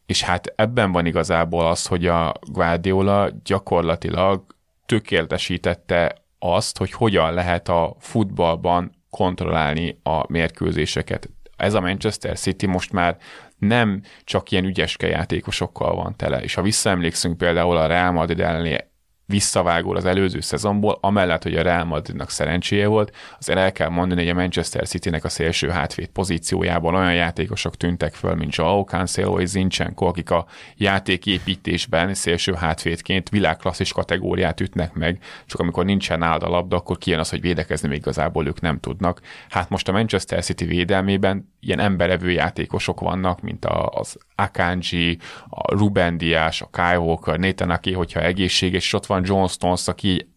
és hát ebben van igazából az, hogy a Guardiola gyakorlatilag tökéletesítette azt, hogy hogyan lehet a futballban kontrollálni a mérkőzéseket. Ez a Manchester City most már nem csak ilyen ügyeske játékosokkal van tele, és ha visszaemlékszünk például a Real Madrid elleni visszavágó az előző szezonból, amellett, hogy a Real Madridnak szerencséje volt, azért el kell mondani, hogy a Manchester Citynek a szélső hátvéd pozíciójában olyan játékosok tűntek föl, mint Joao Cancelo és Zinchenko, akik a játéképítésben szélső hátvédként világklasszis kategóriát ütnek meg, csak amikor nincsen nálad a labda, akkor kijön az, hogy védekezni még igazából ők nem tudnak. Hát most a Manchester City védelmében ilyen emberevő játékosok vannak, mint az Akanji, a Ruben Dias, a Kyle Walker, Nathan Aki, hogyha egészséges, és ott van John Stones, aki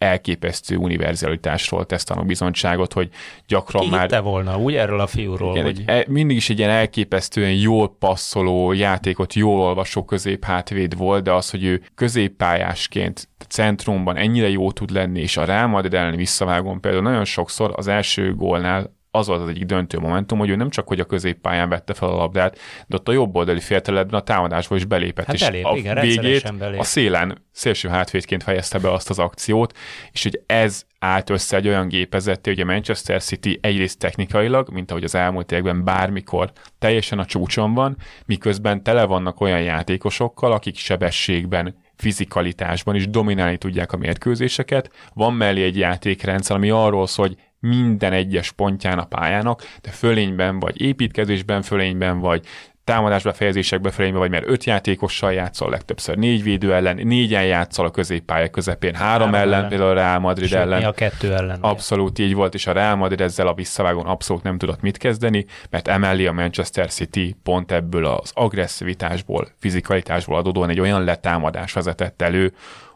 elképesztő univerzalitásról tesz tanúbizonyságot, hogy gyakran Ki már... Hitte volna úgy erről a fiúról, igen, hogy... Egy, mindig is egy ilyen elképesztően jól passzoló játékot, jól olvasó középhátvéd volt, de az, hogy ő középpályásként centrumban ennyire jó tud lenni, és a Real Madrid ellen visszavágom például nagyon sokszor az első gólnál az volt az egyik döntő momentum, hogy ő nem csak hogy a középpályán vette fel a labdát, de ott a jobb oldali félteletben a támadásba is belépett, Hát és belép, a igen, végét belép. a szélen szélső hátvédként fejezte be azt az akciót, és hogy ez állt össze egy olyan gépezetté, hogy a Manchester City egyrészt technikailag, mint ahogy az elmúlt években bármikor teljesen a csúcson van, miközben tele vannak olyan játékosokkal, akik sebességben fizikalitásban is dominálni tudják a mérkőzéseket. Van mellé egy játékrendszer, ami arról szól, hogy minden egyes pontján a pályának, de fölényben vagy építkezésben fölényben vagy támadás befejezések befejezésben, vagy mert öt játékossal játszol, legtöbbször négy védő ellen, négyen játszol a középpálya közepén, három, három ellen, ellen, például a Real Madrid Sőt, ellen. a kettő ellen. Abszolút így volt, és a Real Madrid ezzel a visszavágón abszolút nem tudott mit kezdeni, mert emellé a Manchester City pont ebből az agresszivitásból, fizikalitásból adódóan egy olyan letámadás vezetett elő,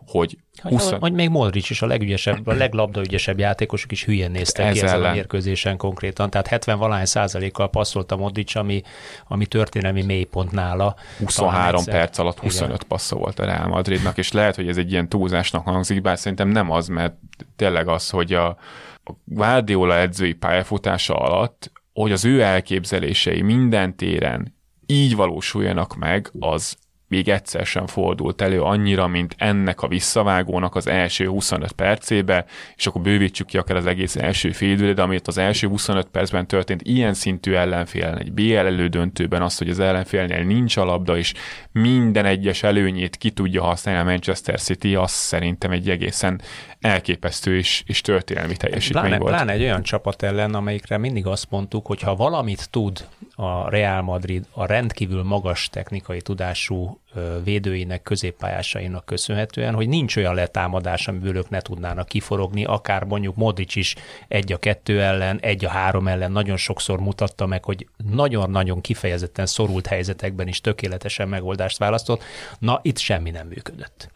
hogy 20... Hogy, hogy még Modric is a legügyesebb, a leglabdaügyesebb játékosok is hülyén néztek Ez ki ezen a mérkőzésen konkrétan. Tehát 70 valány százalékkal passzolt a Modric, ami, ami történelmi mélypont nála. 23 perc alatt 25 Igen. passza volt a Real Madridnak, és lehet, hogy ez egy ilyen túlzásnak hangzik, bár szerintem nem az, mert tényleg az, hogy a, a Guardiola edzői pályafutása alatt, hogy az ő elképzelései minden téren így valósuljanak meg, az még egyszer sem fordult elő annyira, mint ennek a visszavágónak az első 25 percébe, és akkor bővítsük ki akár az egész első fél de amit az első 25 percben történt ilyen szintű ellenfélen, egy BL elődöntőben az, hogy az ellenfélnél nincs a labda, és minden egyes előnyét ki tudja használni a Manchester City, az szerintem egy egészen elképesztő és, és történelmi teljesítmény pláne, volt. Pláne egy olyan csapat ellen, amelyikre mindig azt mondtuk, hogy ha valamit tud a Real Madrid a rendkívül magas technikai tudású védőinek, középpályásainak köszönhetően, hogy nincs olyan letámadás, amiből ők ne tudnának kiforogni, akár mondjuk Modric is egy a kettő ellen, egy a három ellen nagyon sokszor mutatta meg, hogy nagyon-nagyon kifejezetten szorult helyzetekben is tökéletesen megoldást választott. Na, itt semmi nem működött.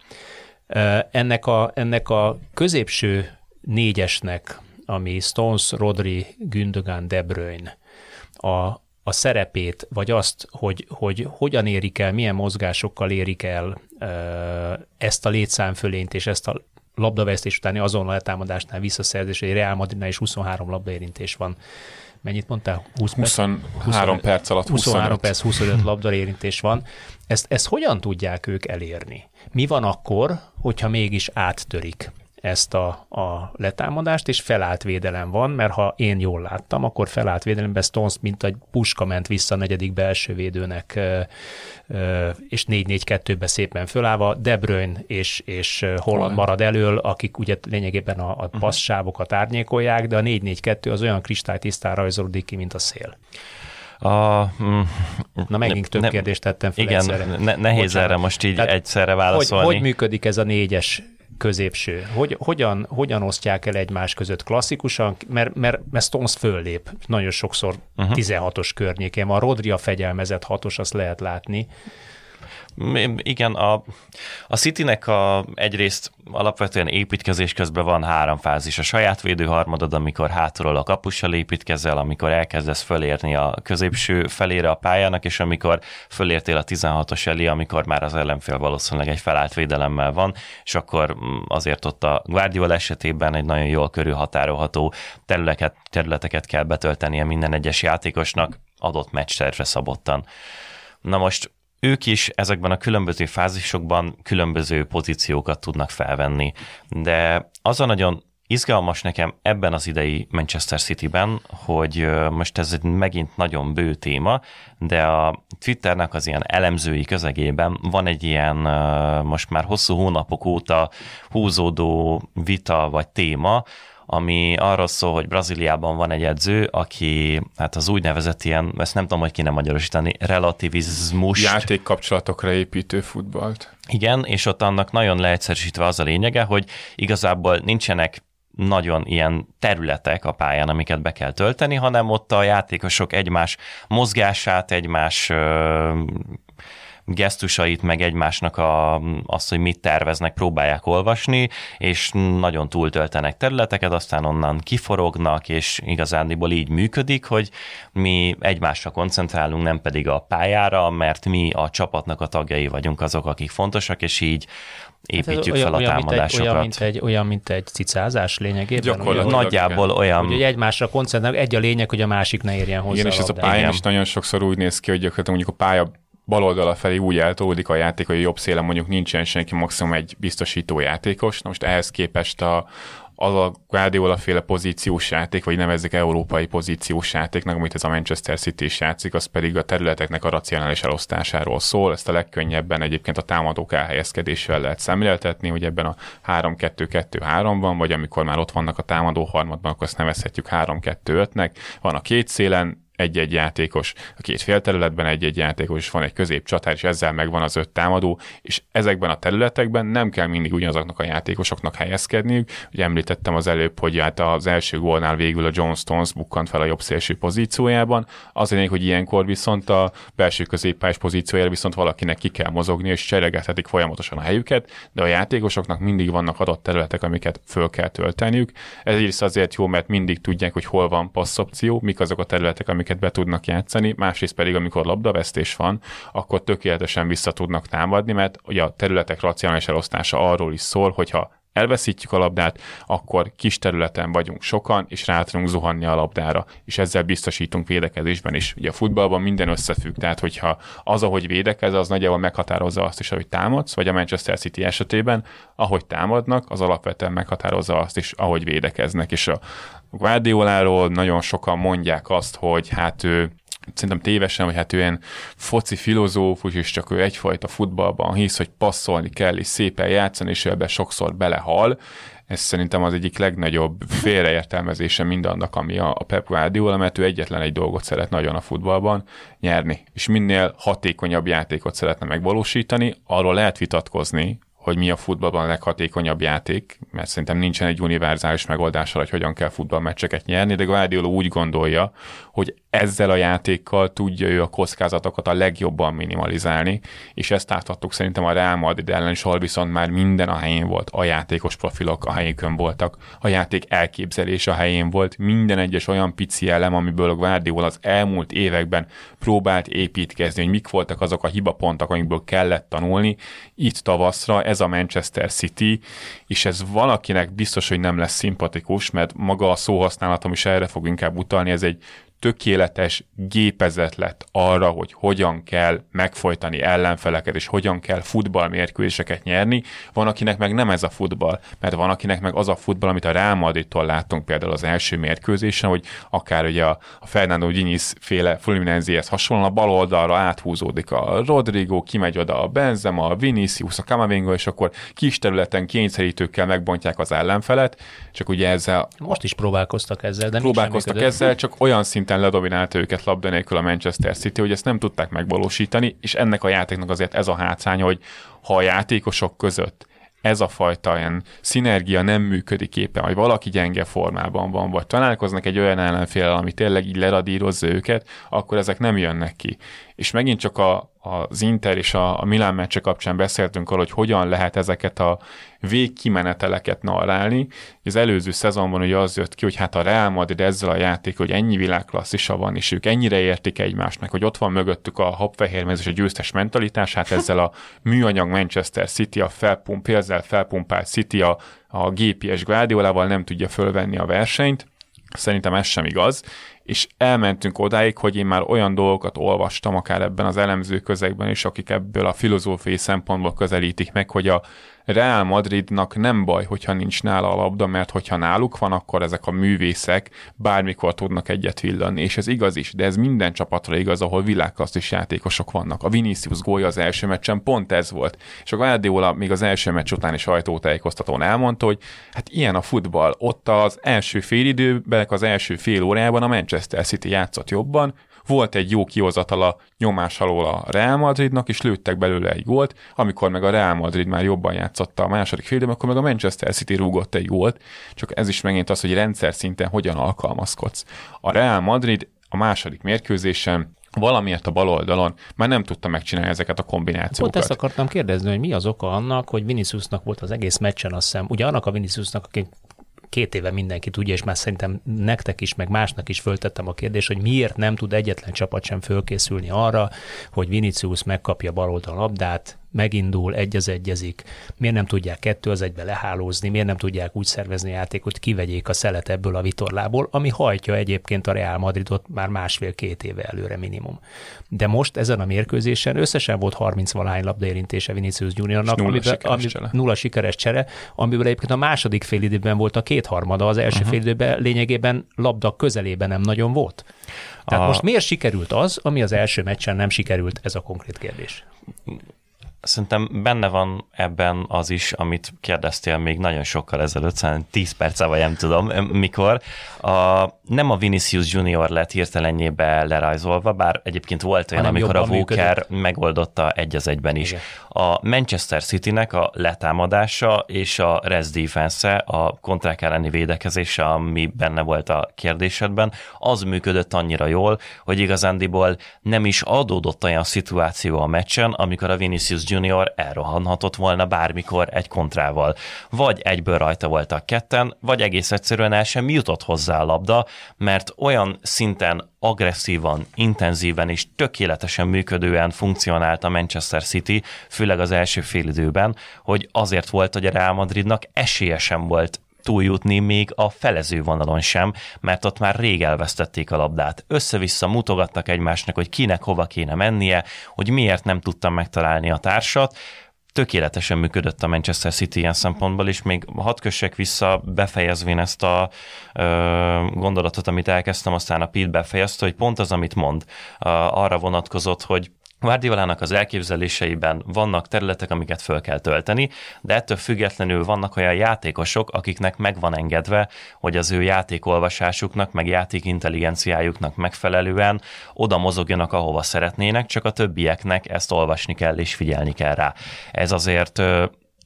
Ennek a, ennek a középső négyesnek, ami Stones, Rodri, Gündogan, De Bruyne, a, a szerepét, vagy azt, hogy, hogy hogyan érik el, milyen mozgásokkal érik el ezt a létszámfölényt és ezt a labdavesztés utáni azonnal letámadásnál visszaszerzés, egy Real Madridnál is 23 labdaérintés van. Mennyit mondtál? 20 23 20, perc alatt 23 25. perc, 25 labdaérintés van. Ezt, ezt hogyan tudják ők elérni? Mi van akkor, hogyha mégis áttörik ezt a, a letámadást, és felállt védelem van, mert ha én jól láttam, akkor felállt védelemben Stones, mint egy puska ment vissza a negyedik belső védőnek, és 4-4-2-be szépen fölállva, De Bruyne és, és Holland marad elől, akik ugye lényegében a, a mhm. passzávokat árnyékolják, de a 4-4-2 az olyan kristálytisztán rajzolódik ki, mint a szél. A, mm, Na megint több ne, kérdést tettem fel Igen, ne, nehéz Bocsánat. erre most így Tehát egyszerre válaszolni. Hogy, hogy működik ez a négyes középső. Hogy, hogyan, hogyan osztják el egymás között klasszikusan, mert, mert, mert Stones föllép nagyon sokszor uh-huh. 16-os környékén van. Rodri a fegyelmezett hatos, azt lehet látni. Igen, a, a Citynek a, egyrészt alapvetően építkezés közben van három fázis. A saját védőharmadod, amikor hátulról a kapussal építkezel, amikor elkezdesz fölérni a középső felére a pályának, és amikor fölértél a 16-os elé, amikor már az ellenfél valószínűleg egy felállt védelemmel van, és akkor azért ott a Guardiola esetében egy nagyon jól körülhatárolható területeket, területeket kell betöltenie minden egyes játékosnak adott meccstervre szabottan. Na most ők is ezekben a különböző fázisokban különböző pozíciókat tudnak felvenni. De az a nagyon izgalmas nekem ebben az idei Manchester City-ben, hogy most ez egy megint nagyon bő téma, de a Twitternek az ilyen elemzői közegében van egy ilyen most már hosszú hónapok óta húzódó vita vagy téma, ami arról szól, hogy Brazíliában van egy edző, aki hát az úgynevezett ilyen, ezt nem tudom, hogy kéne magyarosítani, relativizmus. Játékkapcsolatokra építő futballt. Igen, és ott annak nagyon leegyszerűsítve az a lényege, hogy igazából nincsenek nagyon ilyen területek a pályán, amiket be kell tölteni, hanem ott a játékosok egymás mozgását, egymás gesztusait, meg egymásnak a, azt, hogy mit terveznek, próbálják olvasni, és nagyon túltöltenek területeket, aztán onnan kiforognak, és igazándiból így működik, hogy mi egymásra koncentrálunk, nem pedig a pályára, mert mi a csapatnak a tagjai vagyunk azok, akik fontosak, és így építjük hát fel a támadásokat. Olyan, mint egy, olyan, mint egy cicázás lényegében. Gyakorlatilag. Nagyjából olyan. Hogy egymásra koncentrálunk, egy a lényeg, hogy a másik ne érjen hozzá. Igen, és ez a pályán Igen. is nagyon sokszor úgy néz ki, hogy gyakorlatilag mondjuk a pálya bal oldala felé úgy eltolódik a játék, hogy a jobb szélen mondjuk nincsen senki, maximum egy biztosító játékos. Na most ehhez képest a, az a Guardiola féle pozíciós játék, vagy nevezzük európai pozíciós játéknak, amit ez a Manchester City is játszik, az pedig a területeknek a racionális elosztásáról szól. Ezt a legkönnyebben egyébként a támadók elhelyezkedésével lehet szemléltetni, hogy ebben a 3-2-2-3-ban, vagy amikor már ott vannak a támadó harmadban, akkor azt nevezhetjük 3-2-5-nek. Van a két szélen, egy-egy játékos, a két félterületben egy-egy játékos, és van egy középcsatár, és ezzel megvan az öt támadó, és ezekben a területekben nem kell mindig ugyanazoknak a játékosoknak helyezkedniük. Ugye említettem az előbb, hogy hát az első gólnál végül a John Stones bukkant fel a jobb szélső pozíciójában. Az lényeg, hogy ilyenkor viszont a belső középpályás pozíciójára viszont valakinek ki kell mozogni, és cseregethetik folyamatosan a helyüket, de a játékosoknak mindig vannak adott területek, amiket föl kell tölteniük. Ez is azért jó, mert mindig tudják, hogy hol van passzopció, mik azok a területek, amik amiket be tudnak játszani, másrészt pedig, amikor labdavesztés van, akkor tökéletesen vissza tudnak támadni, mert ugye a területek racionális elosztása arról is szól, hogyha elveszítjük a labdát, akkor kis területen vagyunk sokan, és rá tudunk zuhanni a labdára, és ezzel biztosítunk védekezésben is. Ugye a futballban minden összefügg, tehát hogyha az, ahogy védekez, az nagyjából meghatározza azt is, ahogy támadsz, vagy a Manchester City esetében, ahogy támadnak, az alapvetően meghatározza azt is, ahogy védekeznek, és a Guardioláról nagyon sokan mondják azt, hogy hát ő szerintem tévesen, hogy hát ő ilyen foci filozófus, és csak ő egyfajta futballban hisz, hogy passzolni kell, és szépen játszani, és ő ebbe sokszor belehal. Ez szerintem az egyik legnagyobb [LAUGHS] félreértelmezése mindannak, ami a, Pep Guardiola, mert ő egyetlen egy dolgot szeret nagyon a futballban, nyerni. És minél hatékonyabb játékot szeretne megvalósítani, arról lehet vitatkozni, hogy mi a futballban a leghatékonyabb játék, mert szerintem nincsen egy univerzális megoldás hogy hogyan kell futballmeccseket nyerni, de Guardiola úgy gondolja, hogy ezzel a játékkal tudja ő a kockázatokat a legjobban minimalizálni, és ezt láthattuk szerintem a Real Madrid ellen is, ahol viszont már minden a helyén volt, a játékos profilok a helyükön voltak, a játék elképzelés a helyén volt, minden egyes olyan pici elem, amiből Guardiola az elmúlt években próbált építkezni, hogy mik voltak azok a hibapontok, amikből kellett tanulni, itt tavaszra ez a Manchester City, és ez valakinek biztos, hogy nem lesz szimpatikus, mert maga a szóhasználatom is erre fog inkább utalni, ez egy tökéletes gépezet lett arra, hogy hogyan kell megfojtani ellenfeleket, és hogyan kell futballmérkőzéseket nyerni. Van, akinek meg nem ez a futball, mert van, akinek meg az a futball, amit a Real Madrid-tól láttunk például az első mérkőzésen, hogy akár ugye a, a Fernando Diniz féle Fluminense-hez hasonlóan a bal oldalra áthúzódik a Rodrigo, kimegy oda a Benzema, a Vinicius, a Camavinga, és akkor kis területen kényszerítőkkel megbontják az ellenfelet, csak ugye ezzel... Most is próbálkoztak ezzel, de Próbálkoztak ezzel, csak olyan szint szinten ledominálta őket labda nélkül a Manchester City, hogy ezt nem tudták megvalósítani, és ennek a játéknak azért ez a hátszánya, hogy ha a játékosok között ez a fajta ilyen szinergia nem működik éppen, vagy valaki gyenge formában van, vagy találkoznak egy olyan ellenfél, ami tényleg így leradírozza őket, akkor ezek nem jönnek ki. És megint csak a, az Inter és a, a Milán meccse kapcsán beszéltünk arról, hogy hogyan lehet ezeket a végkimeneteleket narrálni. Az előző szezonban ugye az jött ki, hogy hát a Real Madrid ezzel a játék, hogy ennyi világklasszisa van, és ők ennyire értik egymásnak, hogy ott van mögöttük a habfehérmez és a győztes mentalitás, hát ezzel a műanyag Manchester City, a felpump, ezzel felpumpált City, a, a GPS Guardiolával nem tudja fölvenni a versenyt. Szerintem ez sem igaz, és elmentünk odáig, hogy én már olyan dolgokat olvastam, akár ebben az elemző közegben is, akik ebből a filozófiai szempontból közelítik meg, hogy a Real Madridnak nem baj, hogyha nincs nála a labda, mert hogyha náluk van, akkor ezek a művészek bármikor tudnak egyet villanni, és ez igaz is, de ez minden csapatra igaz, ahol világklasszis játékosok vannak. A Vinicius gólja az első meccsen pont ez volt. És a Guardiola még az első meccs utáni sajtótájékoztatón elmondta, hogy hát ilyen a futball. Ott az első félidőben, az első fél órában a Manchester City játszott jobban, volt egy jó kihozatala nyomás alól a Real Madridnak, és lőttek belőle egy gólt, amikor meg a Real Madrid már jobban játszotta a második félidőben, akkor meg a Manchester City rúgott egy gólt, csak ez is megint az, hogy rendszer szinten hogyan alkalmazkodsz. A Real Madrid a második mérkőzésen valamiért a bal oldalon már nem tudta megcsinálni ezeket a kombinációkat. Pont ezt akartam kérdezni, hogy mi az oka annak, hogy Viniciusnak volt az egész meccsen, azt hiszem, ugye annak a Viniciusnak, aki két éve mindenki tudja, és már szerintem nektek is, meg másnak is föltettem a kérdést, hogy miért nem tud egyetlen csapat sem fölkészülni arra, hogy Vinicius megkapja bal oldal labdát, megindul, egy az egyezik, miért nem tudják kettő az egybe lehálózni, miért nem tudják úgy szervezni a játékot, hogy kivegyék a szelet ebből a vitorlából, ami hajtja egyébként a Real Madridot már másfél-két éve előre minimum. De most ezen a mérkőzésen összesen volt 30 valány labdaérintése Vinicius Juniornak, nulla, amiben, sikeres ami, csere. nulla sikeres csere, amiből egyébként a második fél időben volt a kétharmada, az első uh-huh. fél időben lényegében labda közelében nem nagyon volt. Tehát A- most miért sikerült az, ami az első meccsen nem sikerült, ez a konkrét kérdés. Szerintem benne van ebben az is, amit kérdeztél még nagyon sokkal ezelőtt, szerintem 10 perce vagy nem tudom mikor. A, nem a Vinicius Junior lett hirtelenjébe lerajzolva, bár egyébként volt olyan, amikor a Walker működött. megoldotta egy az egyben is. Igen. A Manchester City-nek a letámadása és a res defense a kontrák elleni védekezése, ami benne volt a kérdésedben, az működött annyira jól, hogy igazándiból nem is adódott olyan szituáció a meccsen, amikor a Vinicius Junior elrohanhatott volna bármikor egy kontrával. Vagy egyből rajta voltak ketten, vagy egész egyszerűen el sem jutott hozzá a labda, mert olyan szinten agresszívan, intenzíven és tökéletesen működően funkcionált a Manchester City, főleg az első félidőben, hogy azért volt, hogy a Real Madridnak esélye sem volt túljutni még a felező vonalon sem, mert ott már rég elvesztették a labdát. Össze-vissza mutogattak egymásnak, hogy kinek hova kéne mennie, hogy miért nem tudtam megtalálni a társat, tökéletesen működött a Manchester City ilyen szempontból, és még hadd kössek vissza, befejezvén ezt a ö, gondolatot, amit elkezdtem, aztán a Pete befejezte, hogy pont az, amit mond, arra vonatkozott, hogy Guardiolának az elképzeléseiben vannak területek, amiket föl kell tölteni, de ettől függetlenül vannak olyan játékosok, akiknek megvan engedve, hogy az ő játékolvasásuknak, meg játékintelligenciájuknak megfelelően oda mozogjanak, ahova szeretnének, csak a többieknek ezt olvasni kell és figyelni kell rá. Ez azért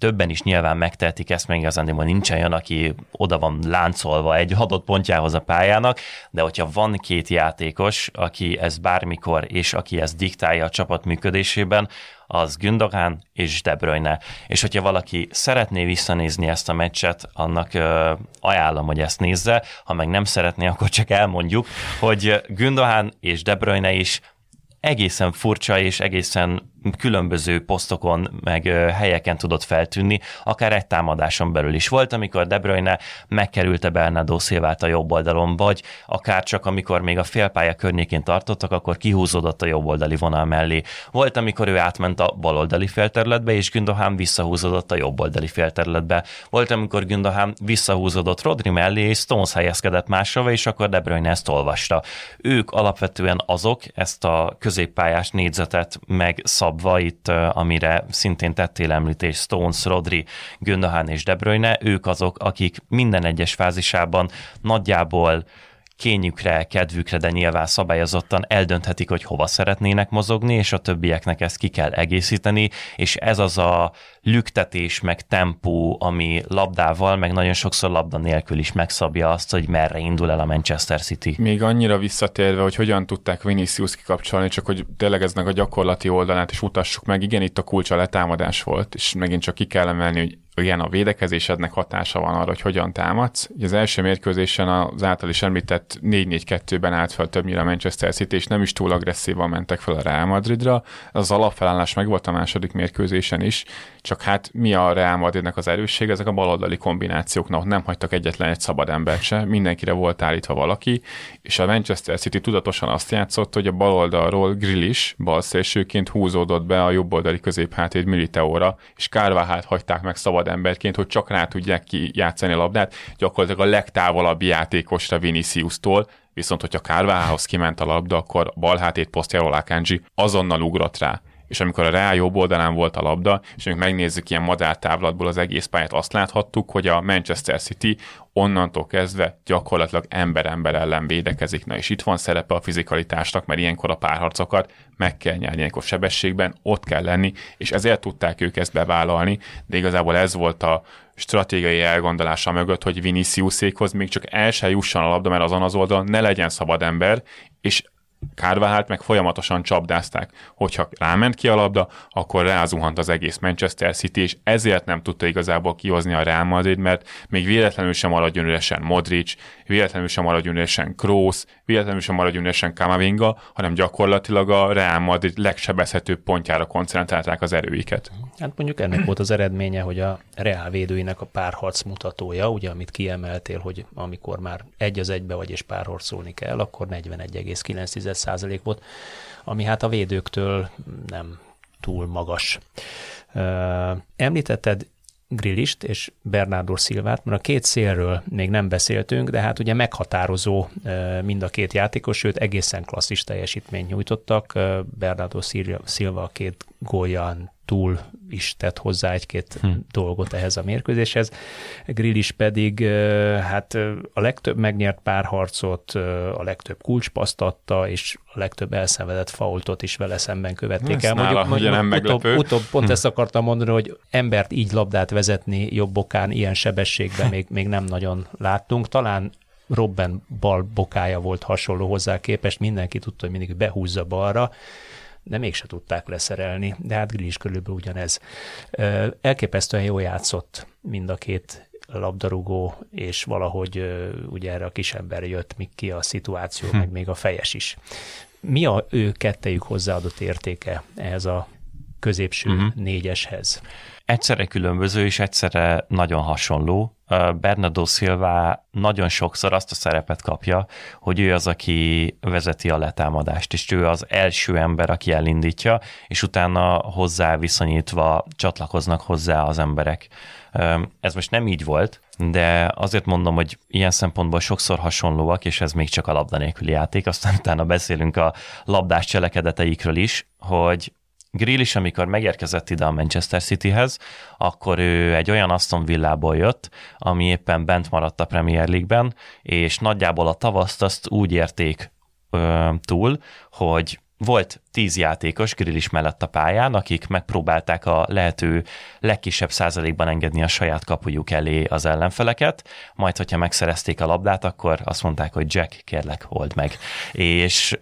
többen is nyilván megtehetik ezt, még igazán, hogy nincsen olyan, aki oda van láncolva egy adott pontjához a pályának, de hogyha van két játékos, aki ezt bármikor, és aki ezt diktálja a csapat működésében, az Gündogan és De Bruyne. És hogyha valaki szeretné visszanézni ezt a meccset, annak ö, ajánlom, hogy ezt nézze, ha meg nem szeretné, akkor csak elmondjuk, hogy Gündogan és De Bruyne is egészen furcsa és egészen különböző posztokon, meg helyeken tudott feltűnni, akár egy támadáson belül is volt, amikor De Bruyne megkerülte Bernardo Silvát a jobb oldalon, vagy akár csak amikor még a félpálya környékén tartottak, akkor kihúzódott a jobb oldali vonal mellé. Volt, amikor ő átment a baloldali félterületbe, és Gündogan visszahúzódott a jobb oldali félterületbe. Volt, amikor Gündogan visszahúzódott Rodri mellé, és Stones helyezkedett máshova, és akkor De Bruyne ezt olvasta. Ők alapvetően azok, ezt a középpályás négyzetet megszabva itt, amire szintén tettél említés, Stones, Rodri, Gündogan és De Bruyne, ők azok, akik minden egyes fázisában nagyjából kényükre, kedvükre, de nyilván szabályozottan eldönthetik, hogy hova szeretnének mozogni, és a többieknek ezt ki kell egészíteni, és ez az a lüktetés, meg tempó, ami labdával, meg nagyon sokszor labda nélkül is megszabja azt, hogy merre indul el a Manchester City. Még annyira visszatérve, hogy hogyan tudták Vinicius kikapcsolni, csak hogy tényleg a gyakorlati oldalát is mutassuk meg. Igen, itt a kulcs a letámadás volt, és megint csak ki kell emelni, hogy igen, a védekezésednek hatása van arra, hogy hogyan támadsz. Az első mérkőzésen az által is említett 4-4-2-ben állt fel többnyire a Manchester City, és nem is túl agresszívan mentek fel a Real Madridra. Az alapfelállás meg volt a második mérkőzésen is, csak hát mi a Real Madridnak az erősség, ezek a baloldali kombinációknak nem hagytak egyetlen egy szabad embert se, mindenkire volt állítva valaki, és a Manchester City tudatosan azt játszott, hogy a baloldalról Grillis balszélsőként húzódott be a jobboldali középhátét Militeóra, és Kárváhát hagyták meg szabad emberként, hogy csak rá tudják ki játszani a labdát, gyakorlatilag a legtávolabbi játékosra Vinicius-tól, viszont hogyha Kárváhához kiment a labda, akkor balhátét posztjáról Akanji azonnal ugrott rá és amikor a Real jobb oldalán volt a labda, és amikor megnézzük ilyen madártávlatból az egész pályát, azt láthattuk, hogy a Manchester City onnantól kezdve gyakorlatilag ember-ember ellen védekezik. Na és itt van szerepe a fizikalitásnak, mert ilyenkor a párharcokat meg kell nyerni, ilyenkor sebességben ott kell lenni, és ezért tudták ők ezt bevállalni, de igazából ez volt a stratégiai elgondolása mögött, hogy Viniciusékhoz még csak el se jusson a labda, mert azon az oldalon ne legyen szabad ember, és Kárváhát meg folyamatosan csapdázták. Hogyha ráment ki a labda, akkor rázuhant az egész Manchester City, és ezért nem tudta igazából kihozni a Real Madrid, mert még véletlenül sem maradjon üresen Modric, véletlenül sem maradjon üresen Kroos, véletlenül sem maradjon üresen Kamavinga, hanem gyakorlatilag a Real Madrid legsebezhetőbb pontjára koncentrálták az erőiket. Hát mondjuk ennek volt az eredménye, hogy a Real védőinek a párharc mutatója, ugye amit kiemeltél, hogy amikor már egy az egybe vagy és párharcolni kell, akkor 41,9% volt, ami hát a védőktől nem túl magas. Említetted Grillist és Bernardo Szilvát, mert a két szélről még nem beszéltünk, de hát ugye meghatározó mind a két játékos, sőt egészen klasszis teljesítményt nyújtottak. Bernardo Szilva a két gólján túl is tett hozzá egy-két hm. dolgot ehhez a mérkőzéshez. Grill is pedig hát a legtöbb megnyert párharcot, a legtöbb kulcspaszt adta, és a legtöbb elszenvedett faultot is vele szemben követték el. Mondjuk, mondjuk nem utóbb, utóbb pont hm. ezt akartam mondani, hogy embert így labdát vezetni jobb okán, ilyen sebességben még, még nem nagyon láttunk. Talán Robben bal bokája volt hasonló hozzá képest, mindenki tudta, hogy mindig behúzza balra, de mégse tudták leszerelni, de hát Grill is körülbelül ugyanez. Elképesztően jól játszott mind a két labdarúgó, és valahogy ugye erre a kisember jött még ki a szituáció, hm. meg még a fejes is. Mi a ő kettejük hozzáadott értéke ehhez a középső uh-huh. négyeshez? Egyszerre különböző, és egyszerre nagyon hasonló. Bernardo Silva nagyon sokszor azt a szerepet kapja, hogy ő az, aki vezeti a letámadást, és ő az első ember, aki elindítja, és utána hozzá viszonyítva csatlakoznak hozzá az emberek. Ez most nem így volt, de azért mondom, hogy ilyen szempontból sokszor hasonlóak, és ez még csak a labda nélküli játék, aztán utána beszélünk a labdás cselekedeteikről is, hogy Grill is, amikor megérkezett ide a Manchester Cityhez, akkor ő egy olyan Aston Villából jött, ami éppen bent maradt a Premier League-ben, és nagyjából a tavaszt azt úgy érték ö, túl, hogy volt tíz játékos grill is mellett a pályán, akik megpróbálták a lehető legkisebb százalékban engedni a saját kapujuk elé az ellenfeleket, majd hogyha megszerezték a labdát, akkor azt mondták, hogy Jack, kérlek, old meg. És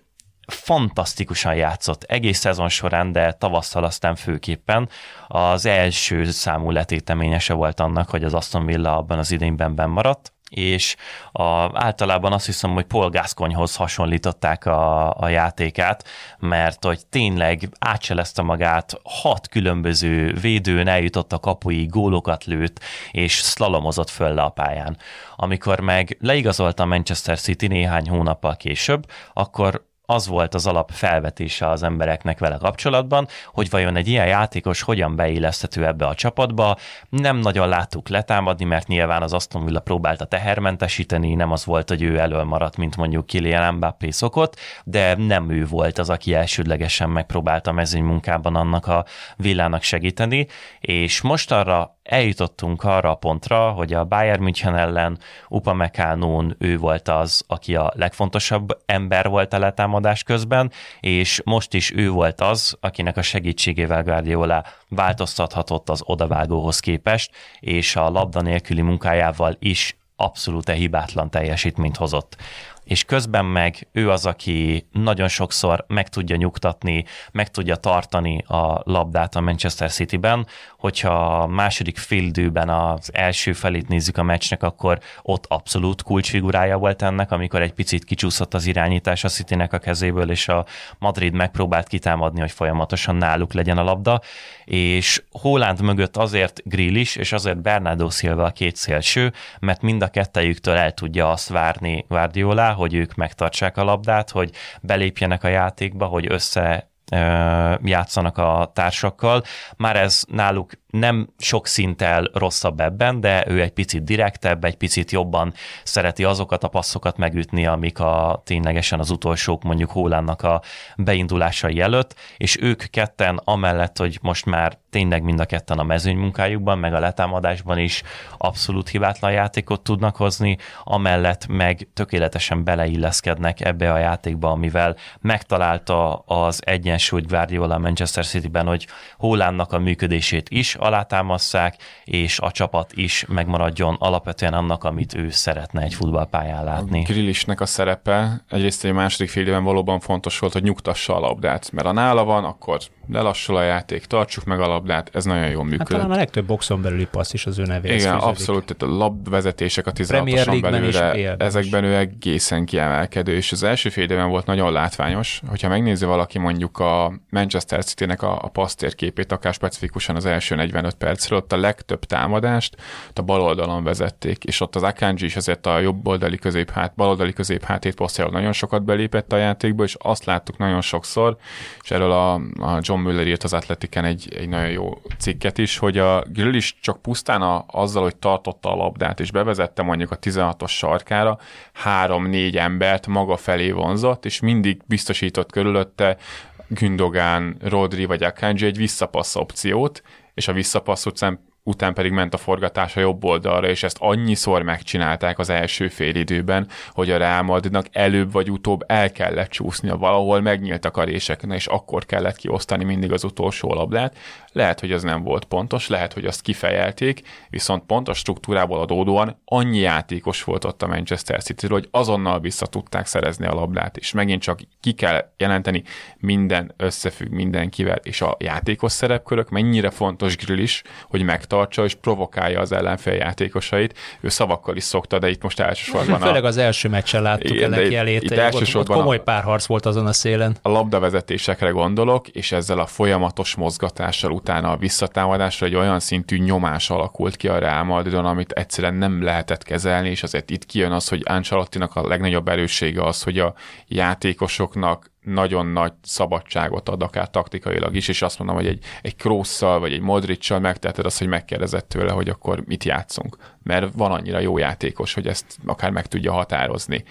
fantasztikusan játszott egész szezon során, de tavasszal aztán főképpen. Az első számú letéteményese volt annak, hogy az Aston Villa abban az idényben benn maradt, és a, általában azt hiszem, hogy Paul Gasconyhoz hasonlították a, a játékát, mert hogy tényleg átselezte magát, hat különböző védőn eljutott a kapui, gólokat lőtt, és szlalomozott föl le a pályán. Amikor meg leigazolta a Manchester City néhány hónappal később, akkor az volt az alap felvetése az embereknek vele kapcsolatban, hogy vajon egy ilyen játékos hogyan beilleszthető ebbe a csapatba. Nem nagyon láttuk letámadni, mert nyilván az Aston Villa próbálta tehermentesíteni, nem az volt, hogy ő elől maradt, mint mondjuk Kylian Mbappé szokott, de nem ő volt az, aki elsődlegesen megpróbálta mezőny munkában annak a villának segíteni, és most arra eljutottunk arra a pontra, hogy a Bayern München ellen Upamecánón ő volt az, aki a legfontosabb ember volt a letámadás közben, és most is ő volt az, akinek a segítségével Guardiola változtathatott az odavágóhoz képest, és a labda nélküli munkájával is abszolút hibátlan teljesítményt hozott és közben meg ő az, aki nagyon sokszor meg tudja nyugtatni, meg tudja tartani a labdát a Manchester City-ben, hogyha a második fildőben az első felét nézzük a meccsnek, akkor ott abszolút kulcsfigurája volt ennek, amikor egy picit kicsúszott az irányítás a Citynek a kezéből, és a Madrid megpróbált kitámadni, hogy folyamatosan náluk legyen a labda, és Holland mögött azért Grill is, és azért Bernardo Silva a két szélső, mert mind a kettejüktől el tudja azt várni Guardiola, hogy ők megtartsák a labdát, hogy belépjenek a játékba, hogy össze játszanak a társakkal. Már ez náluk nem sok szinttel rosszabb ebben, de ő egy picit direktebb, egy picit jobban szereti azokat a passzokat megütni, amik a ténylegesen az utolsók mondjuk Hólánnak a beindulásai előtt, és ők ketten amellett, hogy most már tényleg mind a ketten a mezőny munkájukban, meg a letámadásban is abszolút hibátlan játékot tudnak hozni, amellett meg tökéletesen beleilleszkednek ebbe a játékba, amivel megtalálta az egyensúlyt Guardiola Manchester City-ben, hogy Hólánnak a működését is alátámasszák, és a csapat is megmaradjon alapvetően annak, amit ő szeretne egy futballpályán látni. A Grillisnek a szerepe egyrészt egy második fél valóban fontos volt, hogy nyugtassa a labdát, mert a nála van, akkor lelassul a játék, tartsuk meg a labdát, ez nagyon jól működik. Hát talán a legtöbb boxon belüli passz is az ő nevéhez Igen, fűződik. abszolút, tehát a labvezetések a 16-oson belőle, ezekben ő egészen kiemelkedő, és az első fél volt nagyon látványos, hogyha megnézi valaki mondjuk a Manchester City-nek a, a passztérképét, akár specifikusan az első 45 percről, ott a legtöbb támadást a bal oldalon vezették, és ott az Akanji is azért a jobb oldali középhát, bal oldali középhátét posztjáról nagyon sokat belépett a játékba, és azt láttuk nagyon sokszor, és erről a, a John Müller írt az Atletiken egy, egy nagyon jó cikket is, hogy a Grill is csak pusztán a, azzal, hogy tartotta a labdát, és bevezette mondjuk a 16-os sarkára, három-négy embert maga felé vonzott, és mindig biztosított körülötte Gündogán, Rodri vagy Akanji egy visszapassz opciót, és a visszapassz után után pedig ment a forgatás a jobb oldalra, és ezt annyiszor megcsinálták az első fél időben, hogy a Real Madridnak előbb vagy utóbb el kellett csúsznia, valahol megnyíltak a rések, és akkor kellett kiosztani mindig az utolsó labdát. Lehet, hogy az nem volt pontos, lehet, hogy azt kifejelték, viszont pontos struktúrából adódóan annyi játékos volt ott a Manchester city hogy azonnal vissza tudták szerezni a labdát, és megint csak ki kell jelenteni, minden összefügg mindenkivel, és a játékos szerepkörök mennyire fontos grill is, hogy megtartsa és provokálja az ellenfél játékosait. Ő szavakkal is szokta, de itt most elsősorban. Főleg az első meccsen láttuk Igen, ennek jelét. Itt, itt elsősorban ott komoly a, párharc volt azon a szélen. A labdavezetésekre gondolok, és ezzel a folyamatos mozgatással utána a visszatámadásra egy olyan szintű nyomás alakult ki a Real Madridon, amit egyszerűen nem lehetett kezelni, és azért itt kijön az, hogy Ancelottinak a legnagyobb erőssége az, hogy a játékosoknak nagyon nagy szabadságot ad, akár taktikailag is, és azt mondom, hogy egy, egy Krosszal vagy egy Modricsal megteheted azt, hogy megkérdezett tőle, hogy akkor mit játszunk. Mert van annyira jó játékos, hogy ezt akár meg tudja határozni.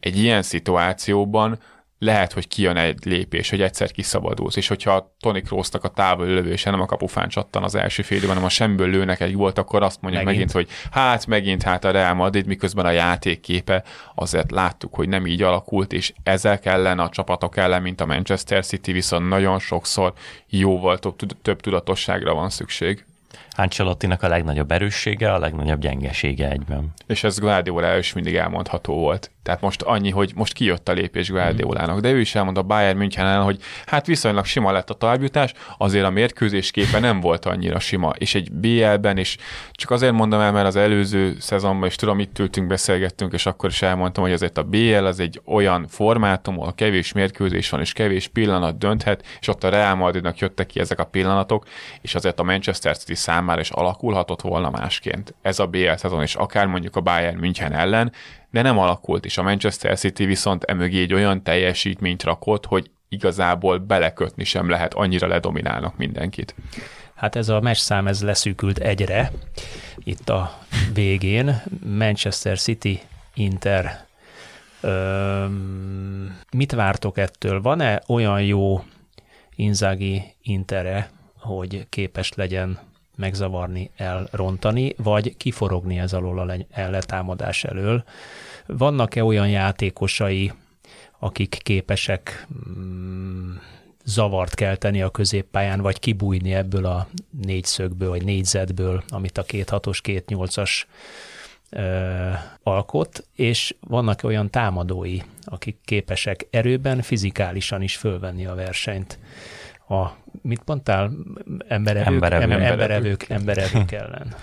Egy ilyen szituációban lehet, hogy kijön egy lépés, hogy egyszer kiszabadulsz, és hogyha Tony Kroos-nak a távol lövése nem a kapufán csattan az első fél hanem a semből lőnek egy volt, akkor azt mondja megint. megint, hogy hát megint hát a Real Madrid, miközben a játékképe azért láttuk, hogy nem így alakult, és ezek ellen, a csapatok ellen, mint a Manchester City, viszont nagyon sokszor jóval több, több tudatosságra van szükség. Ancelottinak a legnagyobb erőssége, a legnagyobb gyengesége egyben. És ez Guardiola is mindig elmondható volt. Tehát most annyi, hogy most kijött a lépés Guardiolának, de ő is elmondta Bayern München hogy hát viszonylag sima lett a talpjutás, azért a mérkőzés képe nem volt annyira sima, és egy BL-ben, és csak azért mondom el, mert az előző szezonban is tudom, itt ültünk, beszélgettünk, és akkor is elmondtam, hogy azért a BL az egy olyan formátum, ahol kevés mérkőzés van, és kevés pillanat dönthet, és ott a Real Madridnak jöttek ki ezek a pillanatok, és azért a Manchester City számára is alakulhatott volna másként. Ez a BL szezon, és akár mondjuk a Bayern München ellen, de nem alakult, és a Manchester City viszont emögé egy olyan teljesítményt rakott, hogy igazából belekötni sem lehet, annyira ledominálnak mindenkit. Hát ez a meccs szám ez leszűkült egyre itt a végén. Manchester City, Inter. Öm, mit vártok ettől? Van-e olyan jó Inzaghi Intere, hogy képes legyen megzavarni, elrontani, vagy kiforogni ez alól a letámadás elől. Vannak-e olyan játékosai, akik képesek mm, zavart kelteni a középpályán, vagy kibújni ebből a négyszögből, vagy négyzetből, amit a két hatos, két nyolcas ö, alkot, és vannak olyan támadói, akik képesek erőben, fizikálisan is fölvenni a versenyt. A, mit mondtál? Emberevők, Emberevő. emberevők, emberevők, emberevők ellen.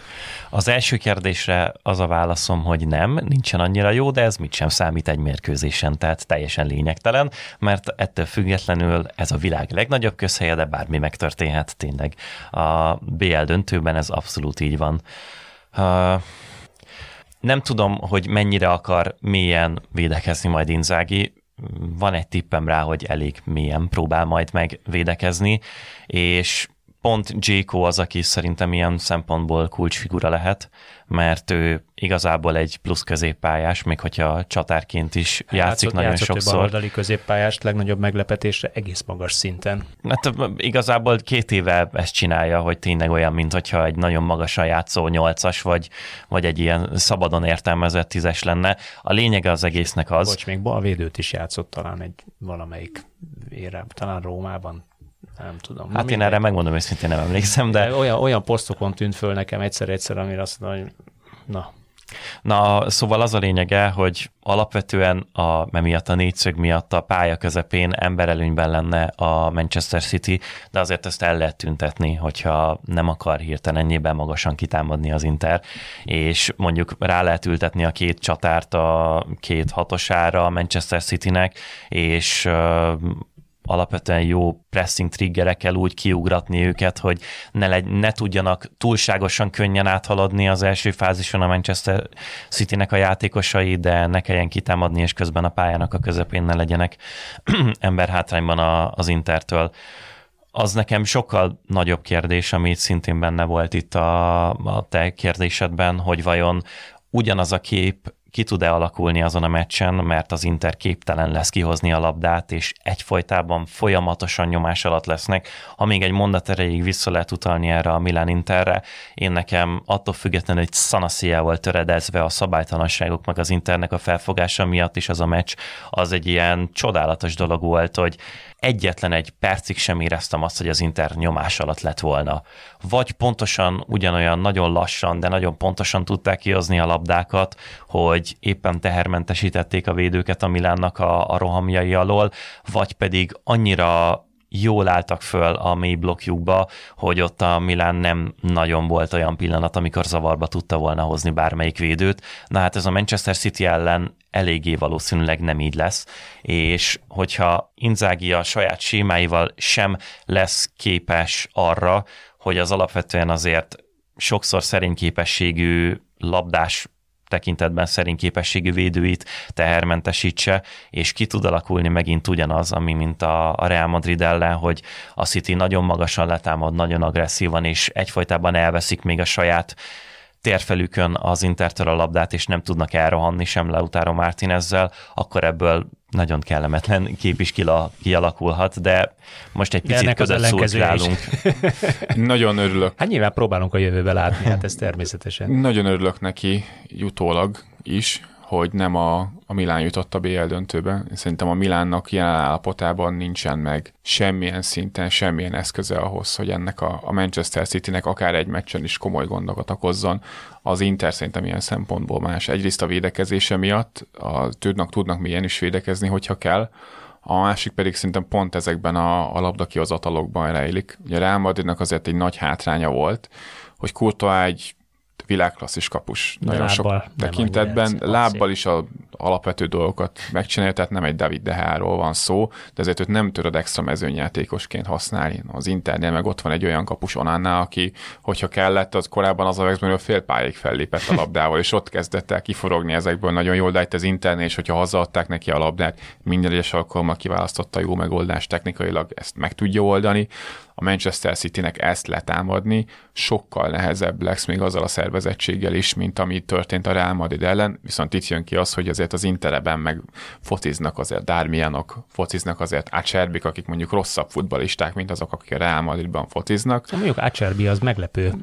Az első kérdésre az a válaszom, hogy nem, nincsen annyira jó, de ez mit sem számít egy mérkőzésen, tehát teljesen lényegtelen, mert ettől függetlenül ez a világ legnagyobb közhelye, de bármi megtörténhet tényleg. A BL döntőben ez abszolút így van. Uh, nem tudom, hogy mennyire akar mélyen védekezni majd Inzági. Van egy tippem rá, hogy elég mélyen próbál majd meg védekezni, és pont Jéko az, aki szerintem ilyen szempontból kulcsfigura lehet, mert ő igazából egy plusz középpályás, még hogyha csatárként is játszik játszott, nagyon játszott sokszor. Egy baloldali középpályást legnagyobb meglepetésre egész magas szinten. Hát igazából két éve ezt csinálja, hogy tényleg olyan, mint hogyha egy nagyon magasan játszó nyolcas, vagy, vagy egy ilyen szabadon értelmezett tízes lenne. A lényege az egésznek az... Bocs, még balvédőt is játszott talán egy valamelyik ére, talán Rómában, nem tudom. Hát én erre megmondom őszintén nem emlékszem, de... Olyan, olyan posztokon tűnt föl nekem egyszer-egyszer, amire azt mondom, hogy na, Na, szóval az a lényege, hogy alapvetően a, miatt a négyszög miatt a pálya közepén emberelőnyben lenne a Manchester City, de azért ezt el lehet tüntetni, hogyha nem akar hirtelen ennyiben magasan kitámadni az Inter, és mondjuk rá lehet ültetni a két csatárt a két hatosára a Manchester Citynek, és alapvetően jó pressing triggerekkel úgy kiugratni őket, hogy ne, legy, ne tudjanak túlságosan könnyen áthaladni az első fázison a Manchester City-nek a játékosai, de ne kelljen kitámadni, és közben a pályának a közepén ne legyenek [CLEARS THROAT] ember hátrányban a, az Intertől. Az nekem sokkal nagyobb kérdés, ami szintén benne volt itt a, a te kérdésedben, hogy vajon ugyanaz a kép ki tud-e alakulni azon a meccsen, mert az Inter képtelen lesz kihozni a labdát, és egyfolytában folyamatosan nyomás alatt lesznek. Ha még egy mondat erejéig vissza lehet utalni erre a Milán Interre, én nekem attól függetlenül, hogy szanasziával töredezve a szabálytalanságok meg az Internek a felfogása miatt is az a meccs, az egy ilyen csodálatos dolog volt, hogy egyetlen egy percig sem éreztem azt, hogy az Inter nyomás alatt lett volna. Vagy pontosan ugyanolyan nagyon lassan, de nagyon pontosan tudták kihozni a labdákat, hogy éppen tehermentesítették a védőket a Milánnak a, a rohamjai alól, vagy pedig annyira jól álltak föl a mély blokkjukba, hogy ott a Milán nem nagyon volt olyan pillanat, amikor zavarba tudta volna hozni bármelyik védőt. Na hát ez a Manchester City ellen eléggé valószínűleg nem így lesz, és hogyha Inzaghi a saját sémáival sem lesz képes arra, hogy az alapvetően azért sokszor szerény képességű labdás tekintetben szerint képességű védőit tehermentesítse, és ki tud alakulni megint ugyanaz, ami mint a, a Real Madrid ellen, hogy a City nagyon magasan letámad, nagyon agresszívan, és egyfolytában elveszik még a saját térfelükön az Intertől a labdát, és nem tudnak elrohanni sem Lautaro Martinezzel, akkor ebből nagyon kellemetlen kép is kialakulhat, de most egy picit rálunk. [LAUGHS] nagyon örülök. Hát nyilván próbálunk a jövőbe látni, hát ez természetesen. Nagyon örülök neki jutólag is, hogy nem a, a Milán jutott a BL döntőbe. Szerintem a Milánnak jelen állapotában nincsen meg semmilyen szinten, semmilyen eszköze ahhoz, hogy ennek a, a Manchester Citynek akár egy meccsen is komoly gondokat okozzon. Az Inter szerintem ilyen szempontból más. Egyrészt a védekezése miatt, a, tudnak, tudnak milyen is védekezni, hogyha kell, a másik pedig szerintem pont ezekben a, a labdakihozatalokban rejlik. Ugye Real Madridnak azért egy nagy hátránya volt, hogy Courtois egy világklasszis kapus. De nagyon sok tekintetben. Lábbal is a alapvető dolgokat megcsinálja, tehát nem egy David Deháról van szó, de ezért őt nem tudod extra mezőnyjátékosként használni. Az Internél meg ott van egy olyan kapus Onannál, aki, hogyha kellett, az korábban az a hogy fél pályáig fellépett a labdával, és ott kezdett el kiforogni ezekből nagyon jól, de itt az Internél, és hogyha hazaadták neki a labdát, minden egyes alkalommal kiválasztotta a jó megoldást technikailag, ezt meg tudja oldani a Manchester City-nek ezt letámadni sokkal nehezebb lesz még azzal a szervezettséggel is, mint ami történt a Real Madrid ellen, viszont itt jön ki az, hogy azért az Intereben meg fociznak azért Darmianok, fociznak azért Acherbik, akik mondjuk rosszabb futbalisták, mint azok, akik a Real Madridban fociznak. Mondjuk Acerbi az meglepő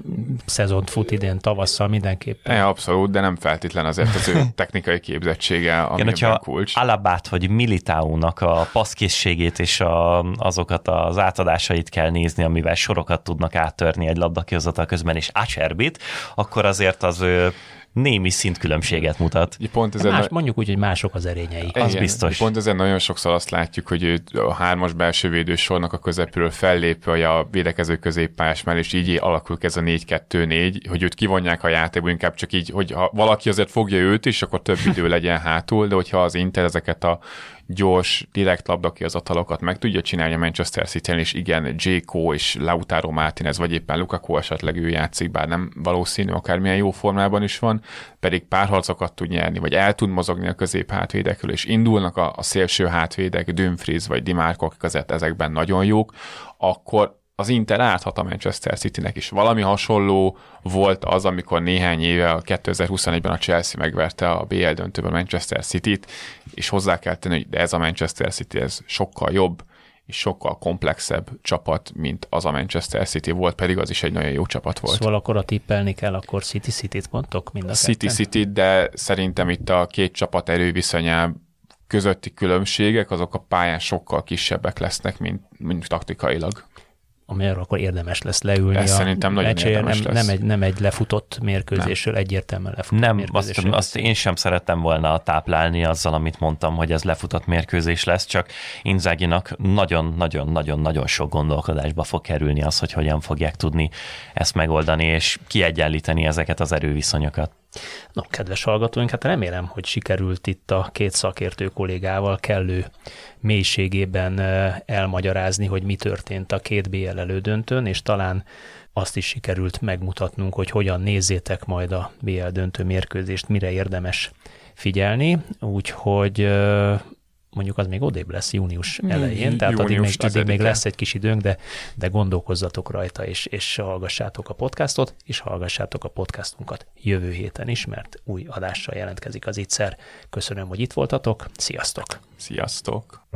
szezont fut idén tavasszal mindenképpen. E, abszolút, de nem feltétlen azért az ő [LAUGHS] technikai képzettsége, ami Igen, hogyha kulcs. Alabát vagy Militáónak a paszkészségét és a, azokat az átadásait kell nézni, nézni, amivel sorokat tudnak áttörni egy labdakihozatal közben, és Acherbit, akkor azért az ő némi szintkülönbséget mutat. Pont ezen Más, mondjuk úgy, hogy mások az erényei. Az Igen, biztos. Pont ezen nagyon sokszor azt látjuk, hogy a hármas belső védős sornak a közepről fellépve hogy a védekező középpályás mellé, és így alakul ez a 4-2-4, hogy őt kivonják a játékból, inkább csak így, hogy ha valaki azért fogja őt is, akkor több idő legyen hátul, de hogyha az Inter ezeket a gyors, direkt labdakihozatalokat meg tudja csinálni a Manchester city és igen, J.K. és Lautaro Martinez, vagy éppen Lukaku esetleg ő játszik, bár nem valószínű, akármilyen jó formában is van, pedig párharcokat tud nyerni, vagy el tud mozogni a közép hátvédekről, és indulnak a, a szélső hátvédek, Dumfries vagy Dimarco, akik azért ezekben nagyon jók, akkor az Inter áthat a Manchester Citynek is. Valami hasonló volt az, amikor néhány éve, a 2021-ben a Chelsea megverte a BL döntőben Manchester City-t, és hozzá kell tenni, hogy de ez a Manchester City, ez sokkal jobb, és sokkal komplexebb csapat, mint az a Manchester City volt, pedig az is egy nagyon jó csapat volt. Szóval akkor a tippelni kell, akkor City City-t mondtok mind a City City, de szerintem itt a két csapat erőviszonyában közötti különbségek, azok a pályán sokkal kisebbek lesznek, mint, mint taktikailag amelyről akkor érdemes lesz leülni. Ez a szerintem nagyon érdemes nem, lesz. nem, egy, nem egy lefutott mérkőzésről, nem. egyértelműen lefutott Nem, azt, azt én sem szerettem volna táplálni azzal, amit mondtam, hogy ez lefutott mérkőzés lesz, csak Inzáginak nagyon-nagyon-nagyon-nagyon sok gondolkodásba fog kerülni az, hogy hogyan fogják tudni ezt megoldani, és kiegyenlíteni ezeket az erőviszonyokat. No, kedves hallgatóink, hát remélem, hogy sikerült itt a két szakértő kollégával kellő mélységében elmagyarázni, hogy mi történt a két BL elődöntőn, és talán azt is sikerült megmutatnunk, hogy hogyan nézzétek majd a BL döntő mérkőzést, mire érdemes figyelni, úgyhogy mondjuk az még odébb lesz június elején, tehát addig még, addig még lesz egy kis időnk, de, de gondolkozzatok rajta, és, és hallgassátok a podcastot, és hallgassátok a podcastunkat jövő héten is, mert új adással jelentkezik az ittszer. Köszönöm, hogy itt voltatok, sziasztok! Sziasztok!